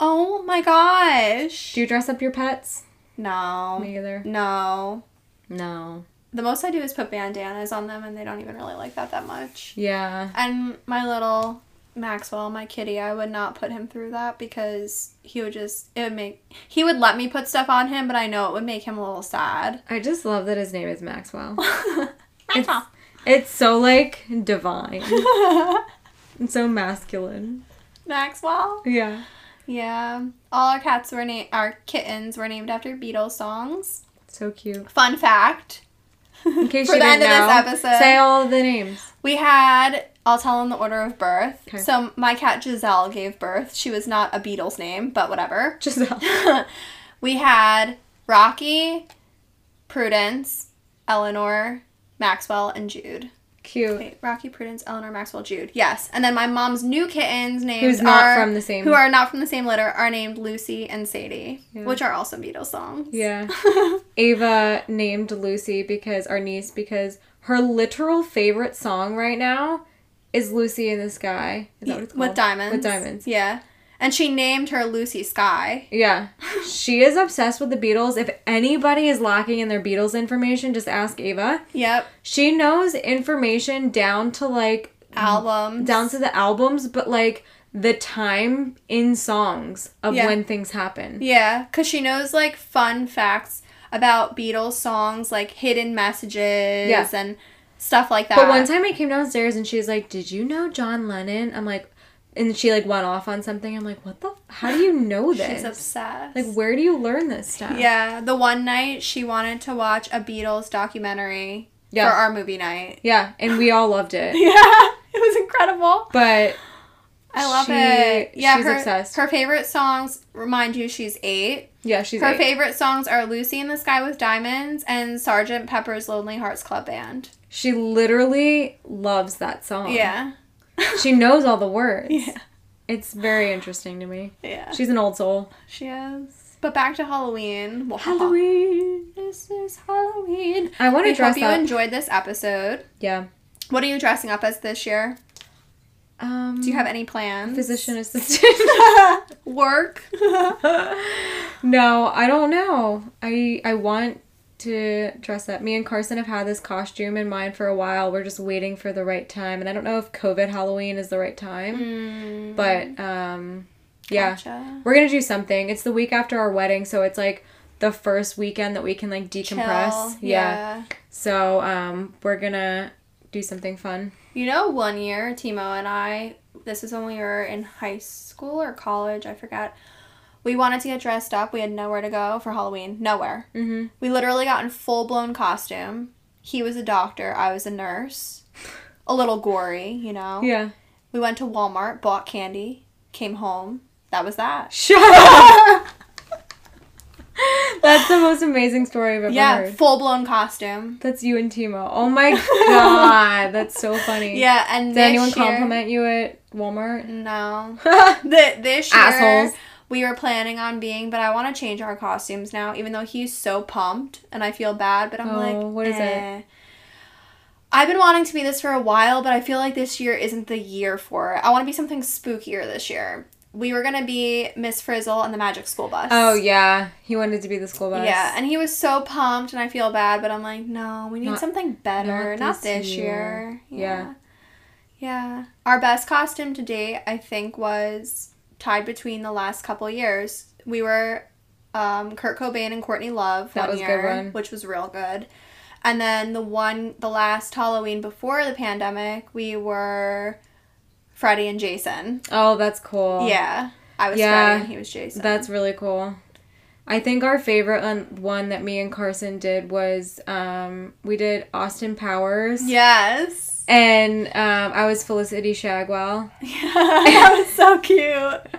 Oh my gosh. Do you dress up your pets? No. Me either. No. No. The most I do is put bandanas on them and they don't even really like that that much. Yeah. And my little Maxwell, my kitty, I would not put him through that because he would just it would make he would let me put stuff on him, but I know it would make him a little sad. I just love that his name is Maxwell. It's, Maxwell. it's so like divine. and so masculine. Maxwell. Yeah. Yeah. All our cats were named our kittens were named after Beatles songs. So cute. Fun fact. In case For you the didn't end of know, this episode. say all of the names. We had, I'll tell in the order of birth. Okay. So my cat Giselle gave birth. She was not a Beatles name, but whatever. Giselle. we had Rocky, Prudence, Eleanor, Maxwell, and Jude. Cute. Wait, Rocky, Prudence, Eleanor, Maxwell, Jude. Yes. And then my mom's new kittens named Who's not are- from the same- who are not from the same litter are named Lucy and Sadie, Yeah. which are also Beatles songs. Yeah. Ava named Lucy because our niece because her literal favorite song right now is Lucy in the Sky. Is that what it's called? With diamonds. With diamonds. Yeah. And she named her Lucy Sky. Yeah. She is obsessed with the Beatles. If anybody is lacking in their Beatles information, just ask Ava. Yep. She knows information down to like Albums. down to the albums, but like the time in songs of Yeah. when things happen. Yeah, because she knows like fun facts about Beatles songs, like hidden messages Yeah. and stuff like that. But one time I came downstairs and she's like, "Did you know John Lennon?" I'm like, and she like went off on something. I'm like, "What the? How do you know this? she's obsessed. Like, where do you learn this stuff?" yeah, the one night she wanted to watch a Beatles documentary Yeah. for our movie night. yeah, and we all loved it. Yeah, it was incredible. But I love She- it. Yeah, she's her, obsessed. Her favorite songs, remind you, she's eight. yeah, she's her eight. favorite songs are Lucy in the Sky with Diamonds and Sergeant Pepper's Lonely Hearts Club Band. She literally loves that song. Yeah. she knows all the words. Yeah. It's very interesting to me. Yeah. She's an old soul. She is. But back to Halloween. Well, Halloween. This is Halloween. I want to dress hope you enjoyed this episode. yeah. What are you dressing up as this year? Um, Do you have any plans? physician assistant? Work? no, I don't know. I I want to dress up. Me and Carson have had this costume in mind for a while. We're just waiting for the right time, and I don't know if COVID Halloween is the right time. Mm, But um, yeah, gotcha. we're gonna do something. It's the week after our wedding, so it's like the first weekend that we can like decompress. Chill. Yeah. So um, we're gonna do something fun. You know, one year, Timo and I, this is when we were in high school or college, I forget. We wanted to get dressed up. We had nowhere to go for Halloween. Nowhere. Mm-hmm. We literally got in full blown costume. He was a doctor, I was a nurse. A little gory, you know. Yeah. We went to Walmart, bought candy, came home. That was that. Shut up. That's the most amazing story I've ever Yeah, heard. full blown costume. That's you and Timo. Oh my god, that's so funny. Yeah, and Did anyone year- compliment you at Walmart? No. the, this year, Assholes. We were planning on being, but I want to change our costumes now, even though he's so pumped and I feel bad, but I'm Oh, like, what is it? eh. I've been wanting to be this for a while, but I feel like this year isn't the year for it. I want to be something spookier this year. We were gonna be Miss Frizzle and the Magic School Bus. Oh yeah, he wanted to be the school bus. Yeah, and he was so pumped, and I feel bad, but I'm like, no, we need Not- something better, not not this this, year. year. Yeah. yeah, Our best costume to date, I think, was tied between the last couple years. We were um, Kurt Cobain and Courtney Love That one was a good year, one. which was real good. And then the one, the last Halloween before the pandemic, we were Freddy and Jason. Oh, that's cool. Yeah, I was Yeah, Freddy and he was Jason. That's really cool. I think our favorite one, one that me and Carson did was um, we did Austin Powers. yes. And um, I was Felicity Shagwell. Yeah, that was so cute.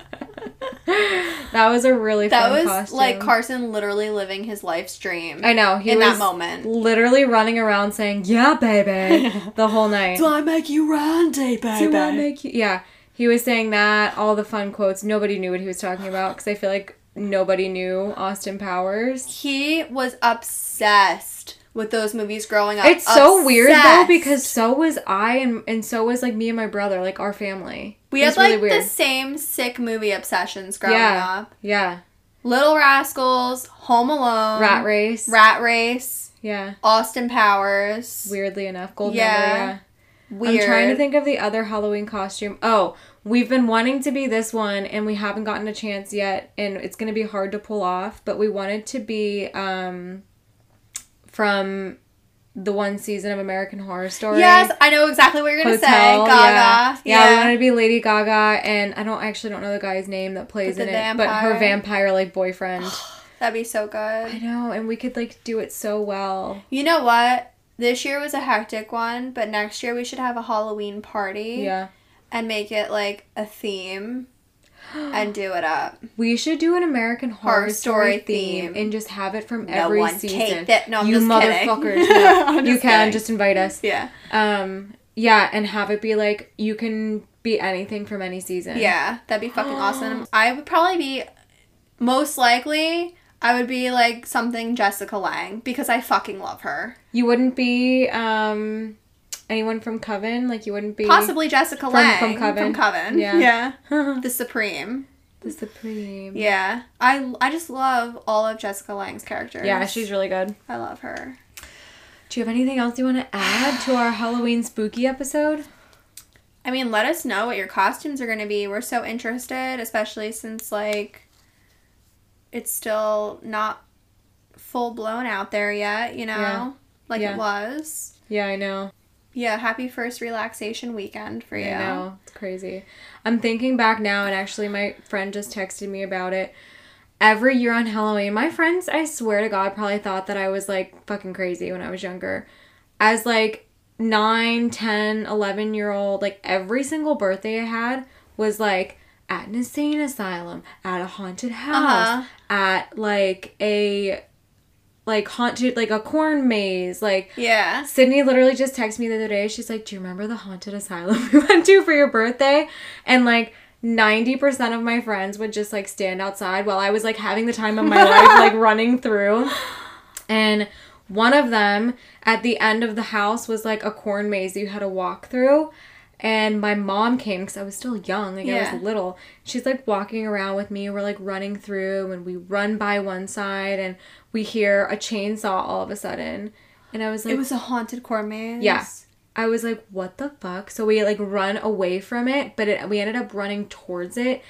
That was a really That fun was costume. like Carson literally living his life's dream I know he in was that moment. literally running around saying "Yeah, baby" the whole night. Do I make you Randy, baby? Do I make you? Yeah, he was saying that all the fun quotes. Nobody knew what he was talking about because I feel like nobody knew Austin Powers. He was obsessed with those movies growing up. It's so weird though because so was I and and so was like me and my brother, like our family. we had like really the same sick movie obsessions growing Yeah. up. Yeah, Little Rascals, Home Alone, Rat Race. Rat Race, Yeah, Austin Powers. weirdly enough, Gold Yeah. Member. Yeah. Weird. I'm trying to think of the other Halloween costume. Oh, we've been wanting to be this one and we haven't gotten a chance yet and it's going to be hard to pull off, but we wanted to be um from the one season of American Horror Story. Yes, I know exactly what you're gonna say. Gaga. yeah. Yeah. yeah. we wanted to be Lady Gaga, and I don't I actually don't know the guy's name that plays in the it, but her vampire. vampire like boyfriend. That'd be so good. I know, and we could like do it so well. You know what? This year was a hectic one, but next year we should have a Halloween party Yeah, and make it like a theme and do it up. we should do an American Horror, Horror Story, Story theme, theme. and just have it from No every one season. that. No, I'm you motherfuckers! No, you can kidding. just invite us. Yeah. Um, yeah, and have it be like you can be anything from any season. Yeah, that'd be fucking awesome. I would probably be most likely I would be like something Jessica Lange because I fucking love her. you wouldn't be um anyone from Coven. Like you wouldn't be Possibly Jessica From- Lange from Coven. From Coven. Yeah. Yeah. the Supreme. The Supreme. Supreme. Yeah. I I just love all of Jessica Lange's characters. Yeah, she's really good. I love her. Do you have anything else you want to add to our Halloween spooky episode? I mean, let us know what your costumes are going to be. We're so interested, especially since like it's still not full blown out there yet, you know? Yeah. Like Yeah. it was. Yeah, I know. Yeah, happy first relaxation weekend for you. I know. It's crazy. I'm thinking back now, and actually, my friend just texted me about it. Every year on Halloween, my friends, I swear to God, probably thought that I was like fucking crazy when I was younger. As like 9, 10, 11 year old, like every single birthday I had was like at an insane asylum, at a haunted house, Uh-huh. at like a like haunted like a corn maze, like Yeah. Sydney literally just texted me the other day. She's like, "Do you remember the haunted asylum we went to for your birthday?" And like 90% of my friends would just like stand outside while I was like having the time of my life, like running through. And one of them at the end of the house was like a corn maze you had to walk through. And my mom came because I was still young, like I was little. She's like walking around with me. We're like running through, and we run by one side, and we hear a chainsaw all of a sudden. And I was like, It was a haunted corn maze. Yeah. I was like, what the fuck? So we like run away from it, but it, we ended up running towards it.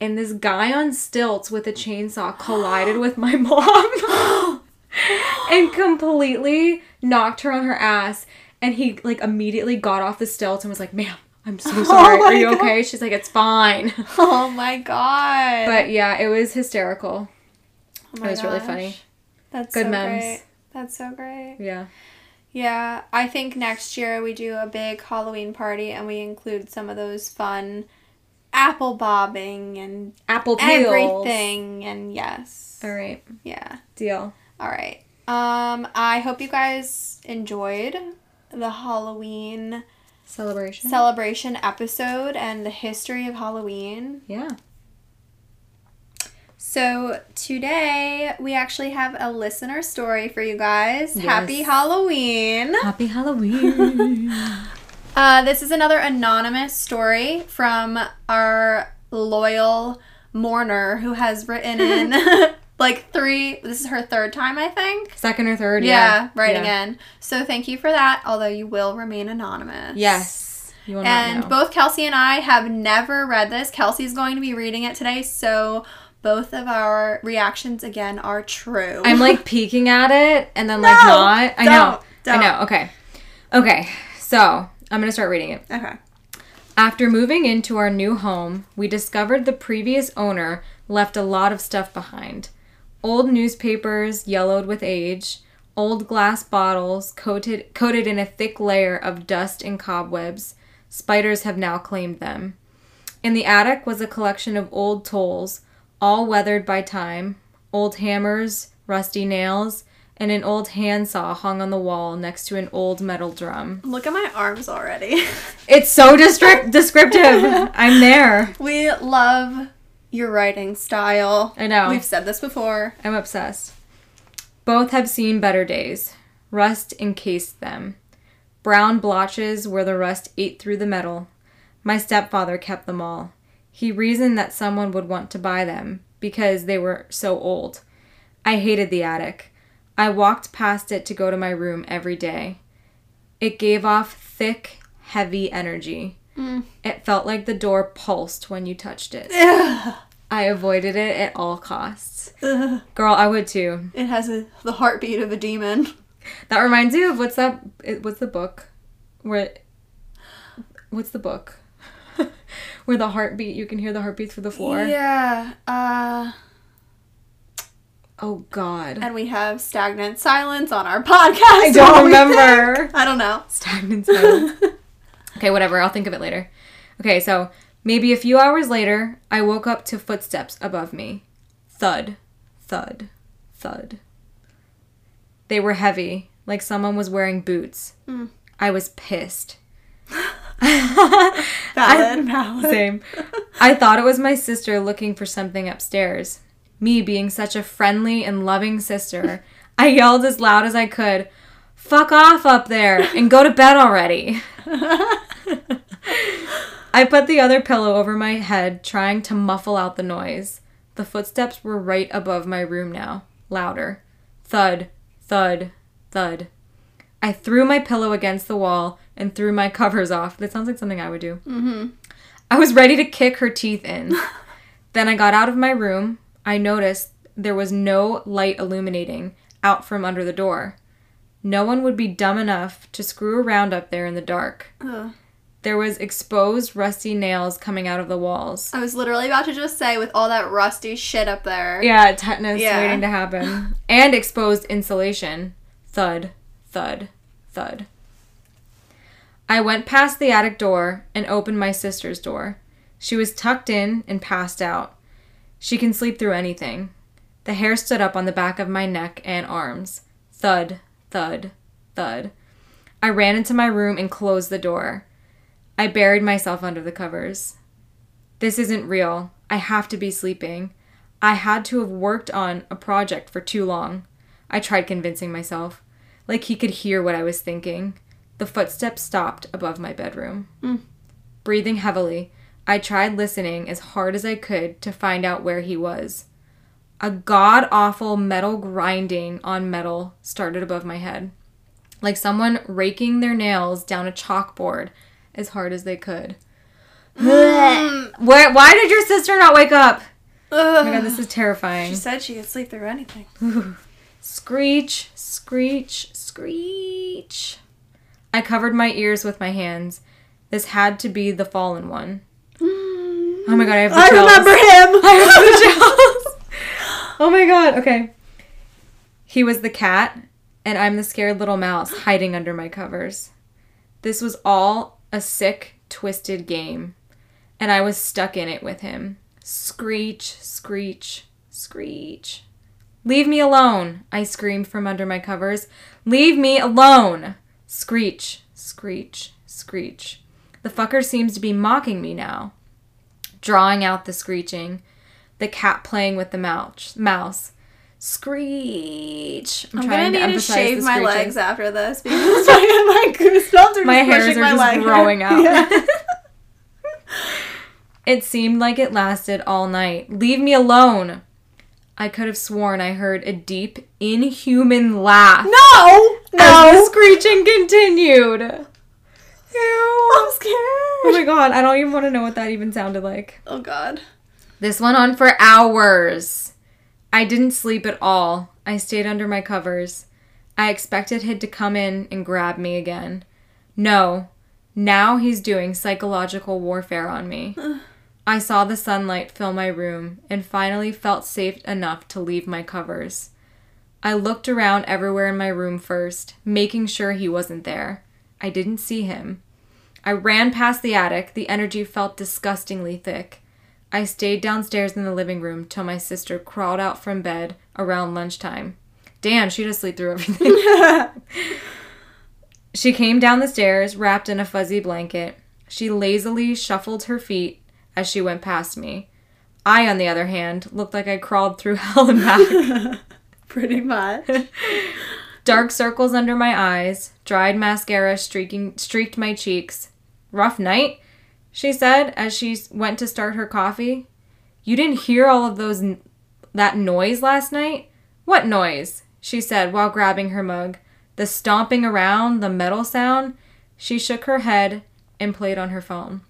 And this guy on stilts with a chainsaw collided with my mom and completely knocked her on her ass. And he like immediately got off the stilts and was like, ma'am, I'm so sorry. my Are you God. okay? She's like, it's fine. Oh my god. but yeah, it was hysterical. Oh my it was really funny. That's Good so memes. great. That's so great. Yeah. Yeah, I think next year we do a big Halloween party and we include some of those fun apple bobbing and Apple peels. everything and yes. All right. Yeah. Deal. All right. Um I hope you guys enjoyed the Halloween Celebration. celebration episode and the history of Halloween. yeah. So today we actually have a listener story for you guys. Yes. Happy Halloween. Happy Halloween. Uh, this is another anonymous story from our loyal mourner who has written in like three. This is her third time, I think. Second or third, Yeah, yeah. writing Yeah. in. So thank you for that. Although you will remain anonymous. Yes. You will not And both Kelsey and I have never read this. Kelsey's going to be reading it today, so both of our reactions again are true. I'm like peeking at it and then like No, not. I know. don't, I know. Okay. Okay. So I'm gonna start reading it. okay. After moving into our new home, we discovered the previous owner left a lot of stuff behind. Old newspapers yellowed with age, old glass bottles coated coated in a thick layer of dust and cobwebs. Spiders have now claimed them. In the attic was a collection of old tools, all weathered by time, old hammers, rusty nails, and an old handsaw hung on the wall next to an old metal drum. Look at my arms already. It's so descrip- descriptive. I'm there. we love your writing style. I know. We've said this before. I'm obsessed. Both have seen better days. Rust encased them. Brown blotches where the rust ate through the metal. My stepfather kept them all. He reasoned that someone would want to buy them because they were so old. I hated the attic. I walked past it to go to my room every day. It gave off thick, heavy energy. It felt like the door pulsed when you touched it. I avoided it at all costs. Ugh. Girl, I would too. It has a, the heartbeat of a demon. That reminds me of what's that? What's the book? Where? What's the book? Where the heartbeat, you can hear the heartbeats through the floor. Yeah. Uh, Oh God, and we have stagnant silence on our podcast. I don't remember. I don't know. Stagnant silence. Okay, whatever. I'll think of it later. Okay, so maybe a few hours later, I woke up to footsteps above me. Thud, thud, thud. They were heavy, like someone was wearing boots. Mm. I was pissed. Valid. valid. Same. I thought it was my sister looking for something upstairs. Me being such a friendly and loving sister, I yelled as loud as I could, Fuck off up there and go to bed already. I put the other pillow over my head, trying to muffle out the noise. The footsteps were right above my room now, louder. Thud, thud, thud. I threw my pillow against the wall and threw my covers off. That sounds like something I would do. Mm-hmm. I was ready to kick her teeth in. then I got out of my room. I noticed there was no light illuminating out from under the door. No one would be dumb enough to screw around up there in the dark. Ugh. There was exposed rusty nails coming out of the walls. I was literally about to just say, with all that rusty shit up there. Yeah, tetanus Yeah. waiting to happen. And exposed insulation. Thud, thud, thud. I went past the attic door and opened my sister's door. She was tucked in and passed out. She can sleep through anything. The hair stood up on the back of my neck and arms. Thud, thud, thud. I ran into my room and closed the door. I buried myself under the covers. This isn't real. I have to be sleeping. I had to have worked on a project for too long. I tried convincing myself. Like he could hear what I was thinking. The footsteps stopped above my bedroom. Hmm. Breathing heavily, I tried listening as hard as I could to find out where he was. A god awful metal grinding on metal started above my head, like someone raking their nails down a chalkboard as hard as they could. Hmm. Where, why did your sister not wake up? Oh my god, this is terrifying. She said she could sleep through anything. Screech, screech, screech. I covered my ears with my hands. This had to be the fallen one. Oh my god, I have the I chills. remember him. I have the chills. Oh my god, okay. He was the cat, and I'm the scared little mouse hiding under my covers. This was all a sick, twisted game, and I was stuck in it with him. Screech, screech, screech. Leave me alone, I screamed from under my covers. Leave me alone! Screech, screech, screech. The fucker seems to be mocking me now, drawing out the screeching. The cat playing with the mouse. Mouse. Screech. I'm gonna need to shave my legs after this because my, my goosebumps are My hairs are my just leg. growing out. Yeah. It seemed like it lasted all night. Leave me alone. I could have sworn I heard a deep, inhuman laugh no, as the no. screeching continued. Ew. I'm scared. Oh my god, I don't even want to know what that even sounded like. Oh god. This went on for hours. I didn't sleep at all. I stayed under my covers. I expected him to come in and grab me again. No. Now he's doing psychological warfare on me. I saw the sunlight fill my room and finally felt safe enough to leave my covers. I looked around everywhere in my room first, making sure he wasn't there. I didn't see him. I ran past the attic. The energy felt disgustingly thick. I stayed downstairs in the living room till my sister crawled out from bed around lunchtime. Damn, she just sleep through everything. she came down the stairs, wrapped in a fuzzy blanket. She lazily shuffled her feet as she went past me. I, on the other hand, looked like I crawled through hell and back. Pretty much. Dark circles under my eyes, dried mascara streaking streaked my cheeks. Rough night, she said as she went to start her coffee. You didn't hear all of those n- that noise last night? What noise? she said while grabbing her mug. The stomping around, the metal sound. She shook her head and played on her phone.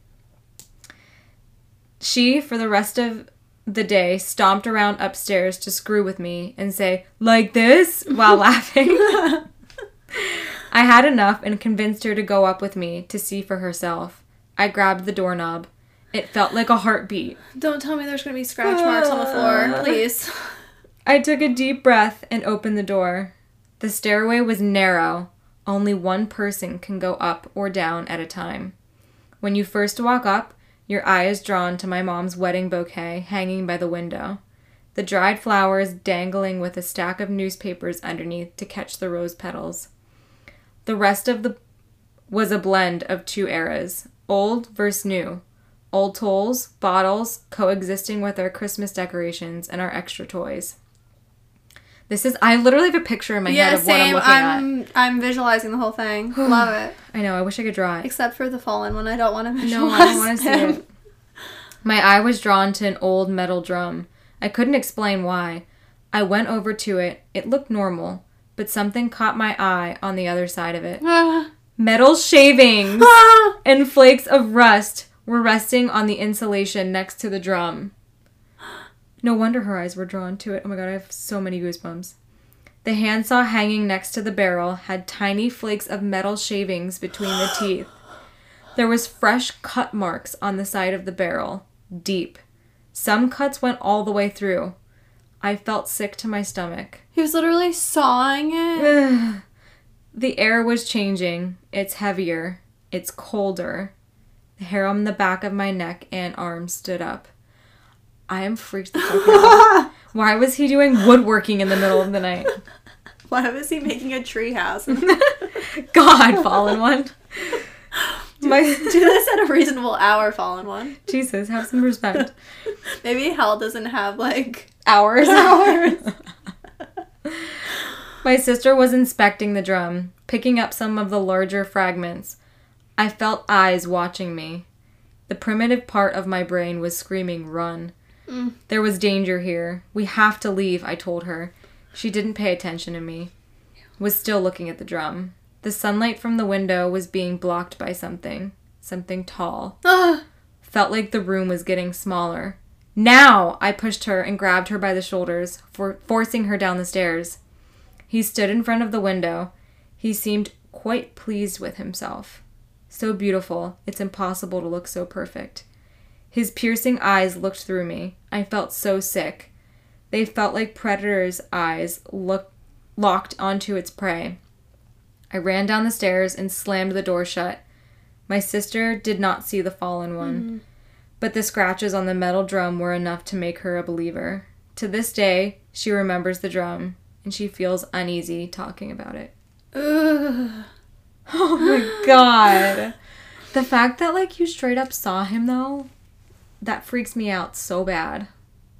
She, for the rest of the day, stomped around upstairs to screw with me and say, like this, while laughing. I had enough and convinced her to go up with me to see for herself. I grabbed the doorknob. It felt like a heartbeat. Don't tell me there's gonna be scratch marks on the floor, ah. please. I took a deep breath and opened the door. The stairway was narrow. Only one person can go up or down at a time. When you first walk up, your eye is drawn to my mom's wedding bouquet hanging by the window. The dried flowers dangling with a stack of newspapers underneath to catch the rose petals. The rest of the was a blend of two eras, old versus new. Old tolls, bottles, coexisting with our Christmas decorations and our extra toys. This is I literally have a picture in my yeah, head of what I'm same. looking I'm I'm visualizing the whole thing. Love it. I know, I wish I could draw it. Except for the fallen one, I don't want to visualize. No, I don't want to see it. My eye was drawn to an old metal drum. I couldn't explain why. I went over to it. It looked normal, but something caught my eye on the other side of it. Metal shavings Ah. and flakes of rust were resting on the insulation next to the drum. No wonder her eyes were drawn to it. Oh my god, I have so many goosebumps. The handsaw hanging next to the barrel had tiny flakes of metal shavings between the teeth. There was fresh cut marks on the side of the barrel, deep. Some cuts went all the way through. I felt sick to my stomach. He was literally sawing it. The air was changing. It's heavier. It's colder. The hair on the back of my neck and arms stood up. I am freaked the fuck out. Why was he doing woodworking in the middle of the night? Why was he making a tree house? God, fallen one. My Do this at a reasonable hour, fallen one. Jesus, have some respect. Maybe hell doesn't have like Hours. Hours. My sister was inspecting the drum, picking up some of the larger fragments. I felt eyes watching me. The primitive part of my brain was screaming, Run. Mm. There was danger here. We have to leave, I told her. She didn't pay attention to me. Was still looking at the drum. The sunlight from the window was being blocked by something. Something tall. Ah. Felt like the room was getting smaller. Now! I pushed her and grabbed her by the shoulders, for forcing her down the stairs. He stood in front of the window. He seemed quite pleased with himself. So beautiful, it's impossible to look so perfect. His piercing eyes looked through me. I felt so sick. They felt like predator's eyes look, locked onto its prey. I ran down the stairs and slammed the door shut. My sister did not see the fallen one, hmm. but the scratches on the metal drum were enough to make her a believer. To this day, she remembers the drum and she feels uneasy talking about it. Ugh. Oh my god. The fact that like you straight up saw him though, that freaks me out so bad.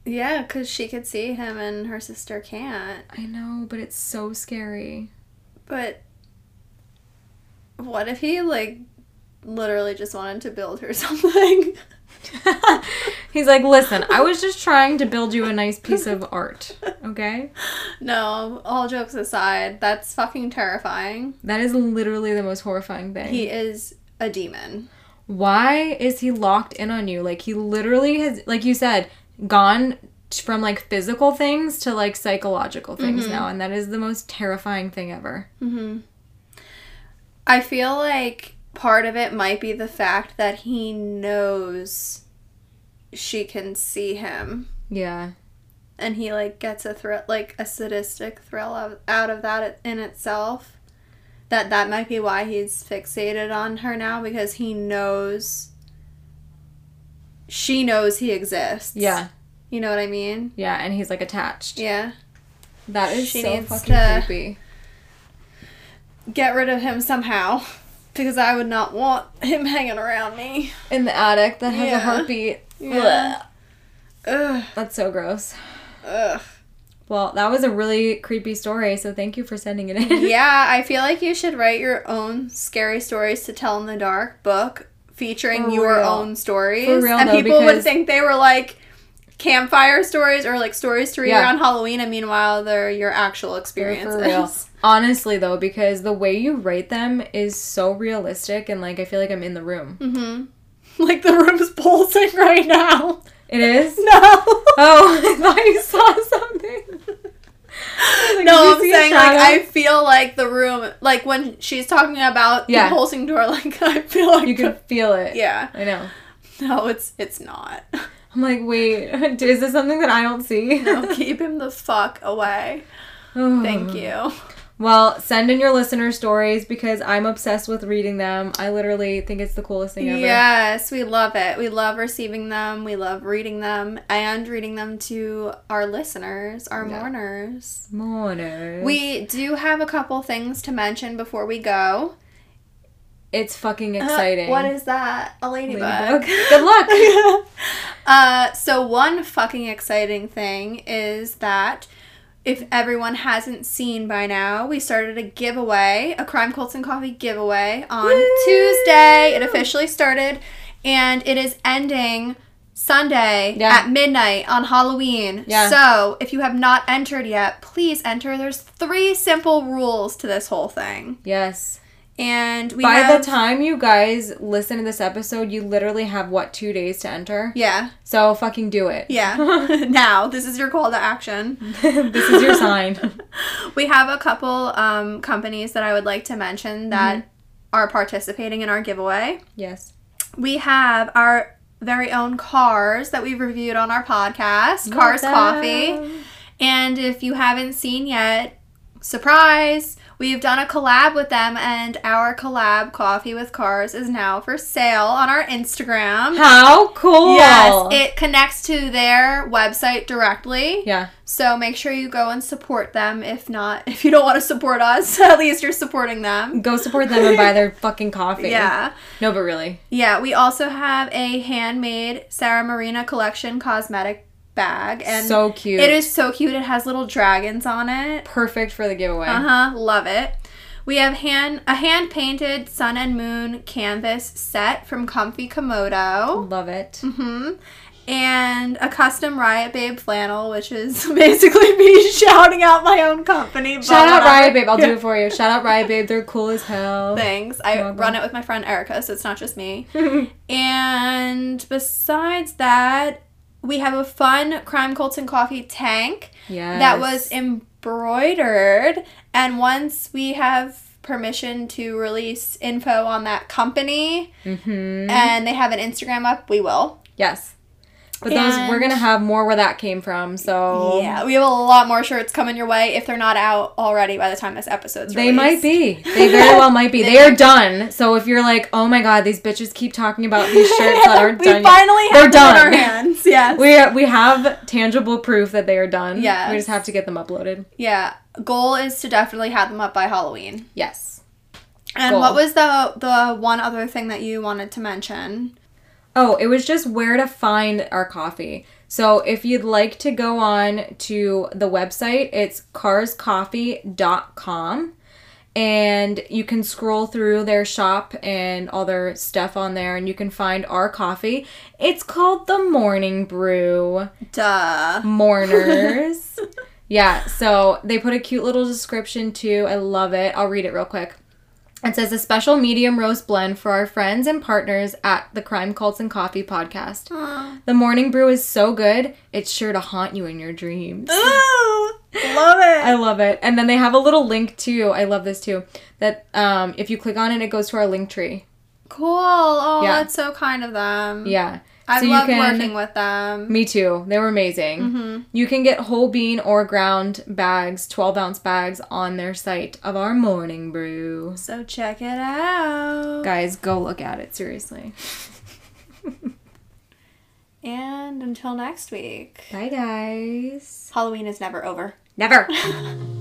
Yeah, because she could see him and her sister can't. I know, but it's so scary. But what if he like literally just wanted to build her something? He's like, listen, I was just trying to build you a nice piece of art, okay? no, all jokes aside, that's fucking terrifying. That is literally the most horrifying thing. He is a demon. Why is he locked in on you? Like, he literally has, like you said, gone from like physical things to like psychological things now, and that is the most terrifying thing ever. hmm I feel like part of it might be the fact that he knows she can see him Yeah. and he like gets a thrill like a sadistic thrill of, out of that in itself that that might be why he's fixated on her now because he knows she knows he exists Yeah. you know what i mean Yeah, and he's like attached. yeah That is She so fucking creepy. get rid of him somehow because i would not want him hanging around me In the attic that has Yeah. a heartbeat. Yeah. ugh That's so gross. ugh Well, that was a really creepy story, so thank you for sending it in. yeah i feel like you should write your own scary stories to tell in the dark book featuring For your real. own stories For real, and though, people would think they were like campfire stories or like stories to read Yeah. around halloween and meanwhile they're your actual They're experiences for real. Honestly, though, because the way you write them is so realistic, and like I feel like I'm in the room. mm-hmm like the room's pulsing right now It is. no Oh, I thought you saw something. Like, no, I'm saying like? I feel like the room, like when she's talking about Yeah. the pulsing door, like I feel like You can feel it. yeah. I know. No, it's it's not. I'm like, wait, is this something that I don't see? No, keep him the fuck away. Oh. Thank you. Well, send in your listener stories because I'm obsessed with reading them. I literally think it's the coolest thing ever. Yes, we love it. We love receiving them. We love reading them and reading them to our listeners, our Yeah. mourners. Morning. We do have a couple things to mention before we go. It's fucking Uh, exciting. what is that? A ladybug. Ladybug. Good luck. uh, so one fucking exciting thing is that if everyone hasn't seen by now, we started a giveaway, a Crime Cults and Coffee giveaway on Woo! Tuesday. It officially started, and it is ending Sunday Yeah. at midnight on Halloween. Yeah. So if you have not entered yet, please enter. There's three simple rules to this whole thing, Yes. And we By have, the time you guys listen to this episode, you literally have what two days to enter. yeah, So fucking do it. yeah. now this is your call to action. this is your sign. We have a couple um, companies that I would like to mention that Mm-hmm. are participating in our giveaway. yes. We have our very own cars that we've reviewed on our podcast, Cars Coffee. And if you haven't seen yet, surprise, we've done a collab with them, and our collab coffee with cars is now for sale on our Instagram. How cool! Yes, it connects to their website directly. yeah. So make sure you go and support them. If not, if you don't want to support us, at least you're supporting them. Go support them and buy their fucking coffee. Yeah. No, but really. Yeah, we also have a handmade Sarah Marina collection cosmetic bag and so cute. it is so cute. It has little dragons on it. perfect for the giveaway. Uh-huh, love it. We have hand a hand painted sun and moon canvas set from Comfy Komodo. Love it. Mm-hmm. And a custom Riot Babe flannel, which is basically me shouting out my own company. Shout out whatever. Riot Babe. I'll do it for you. Shout out Riot Babe. They're cool as hell. Thanks. I welcome. run it with my friend Erica, so it's not just me. and besides that, we have a fun Crime Cults and Coffee tank yes. that was embroidered. And once we have permission to release info on that company Mm-hmm. and they have an Instagram up, we will. Yes. But those we're gonna have more where that came from. So Yeah, we have a lot more shirts coming your way if they're not out already by the time this episode's released. They released. might be. They very well might be. They are done. So if you're like, oh my god, these bitches keep talking about these shirts that aren't we done. yet." finally They're have them in our done. hands. Yes. We we have tangible proof that they are done. Yeah. We just have to get them uploaded. Yeah, goal is to definitely have them up by Halloween. Yes. And Goal. what was the the one other thing that you wanted to mention? Oh, it was just where to find our coffee. So if you'd like to go on to the website, it's carscoffee.com and you can scroll through their shop and all their stuff on there and you can find our coffee. It's called the Mourning Brew. Duh. Mourners. yeah, so they put a cute little description too. I love it. I'll read it real quick. It says a special medium roast blend for our friends and partners at the Crime Cults and Coffee podcast. Aw. The mourning brew is so good, it's sure to haunt you in your dreams. Ooh, love it. I love it. And then they have a little link too. I love this too. That um, if you click on it, it goes to our link tree. cool. Oh, Yeah. that's so kind of them. Yeah. I So you can- working with them. Me too. They were amazing. Mm-hmm. You can get whole bean or ground bags, 12 ounce bags on their site of our mourning brew. So check it out. Guys, go look at it, seriously. And until next week. Bye, guys. Halloween is never over. Never.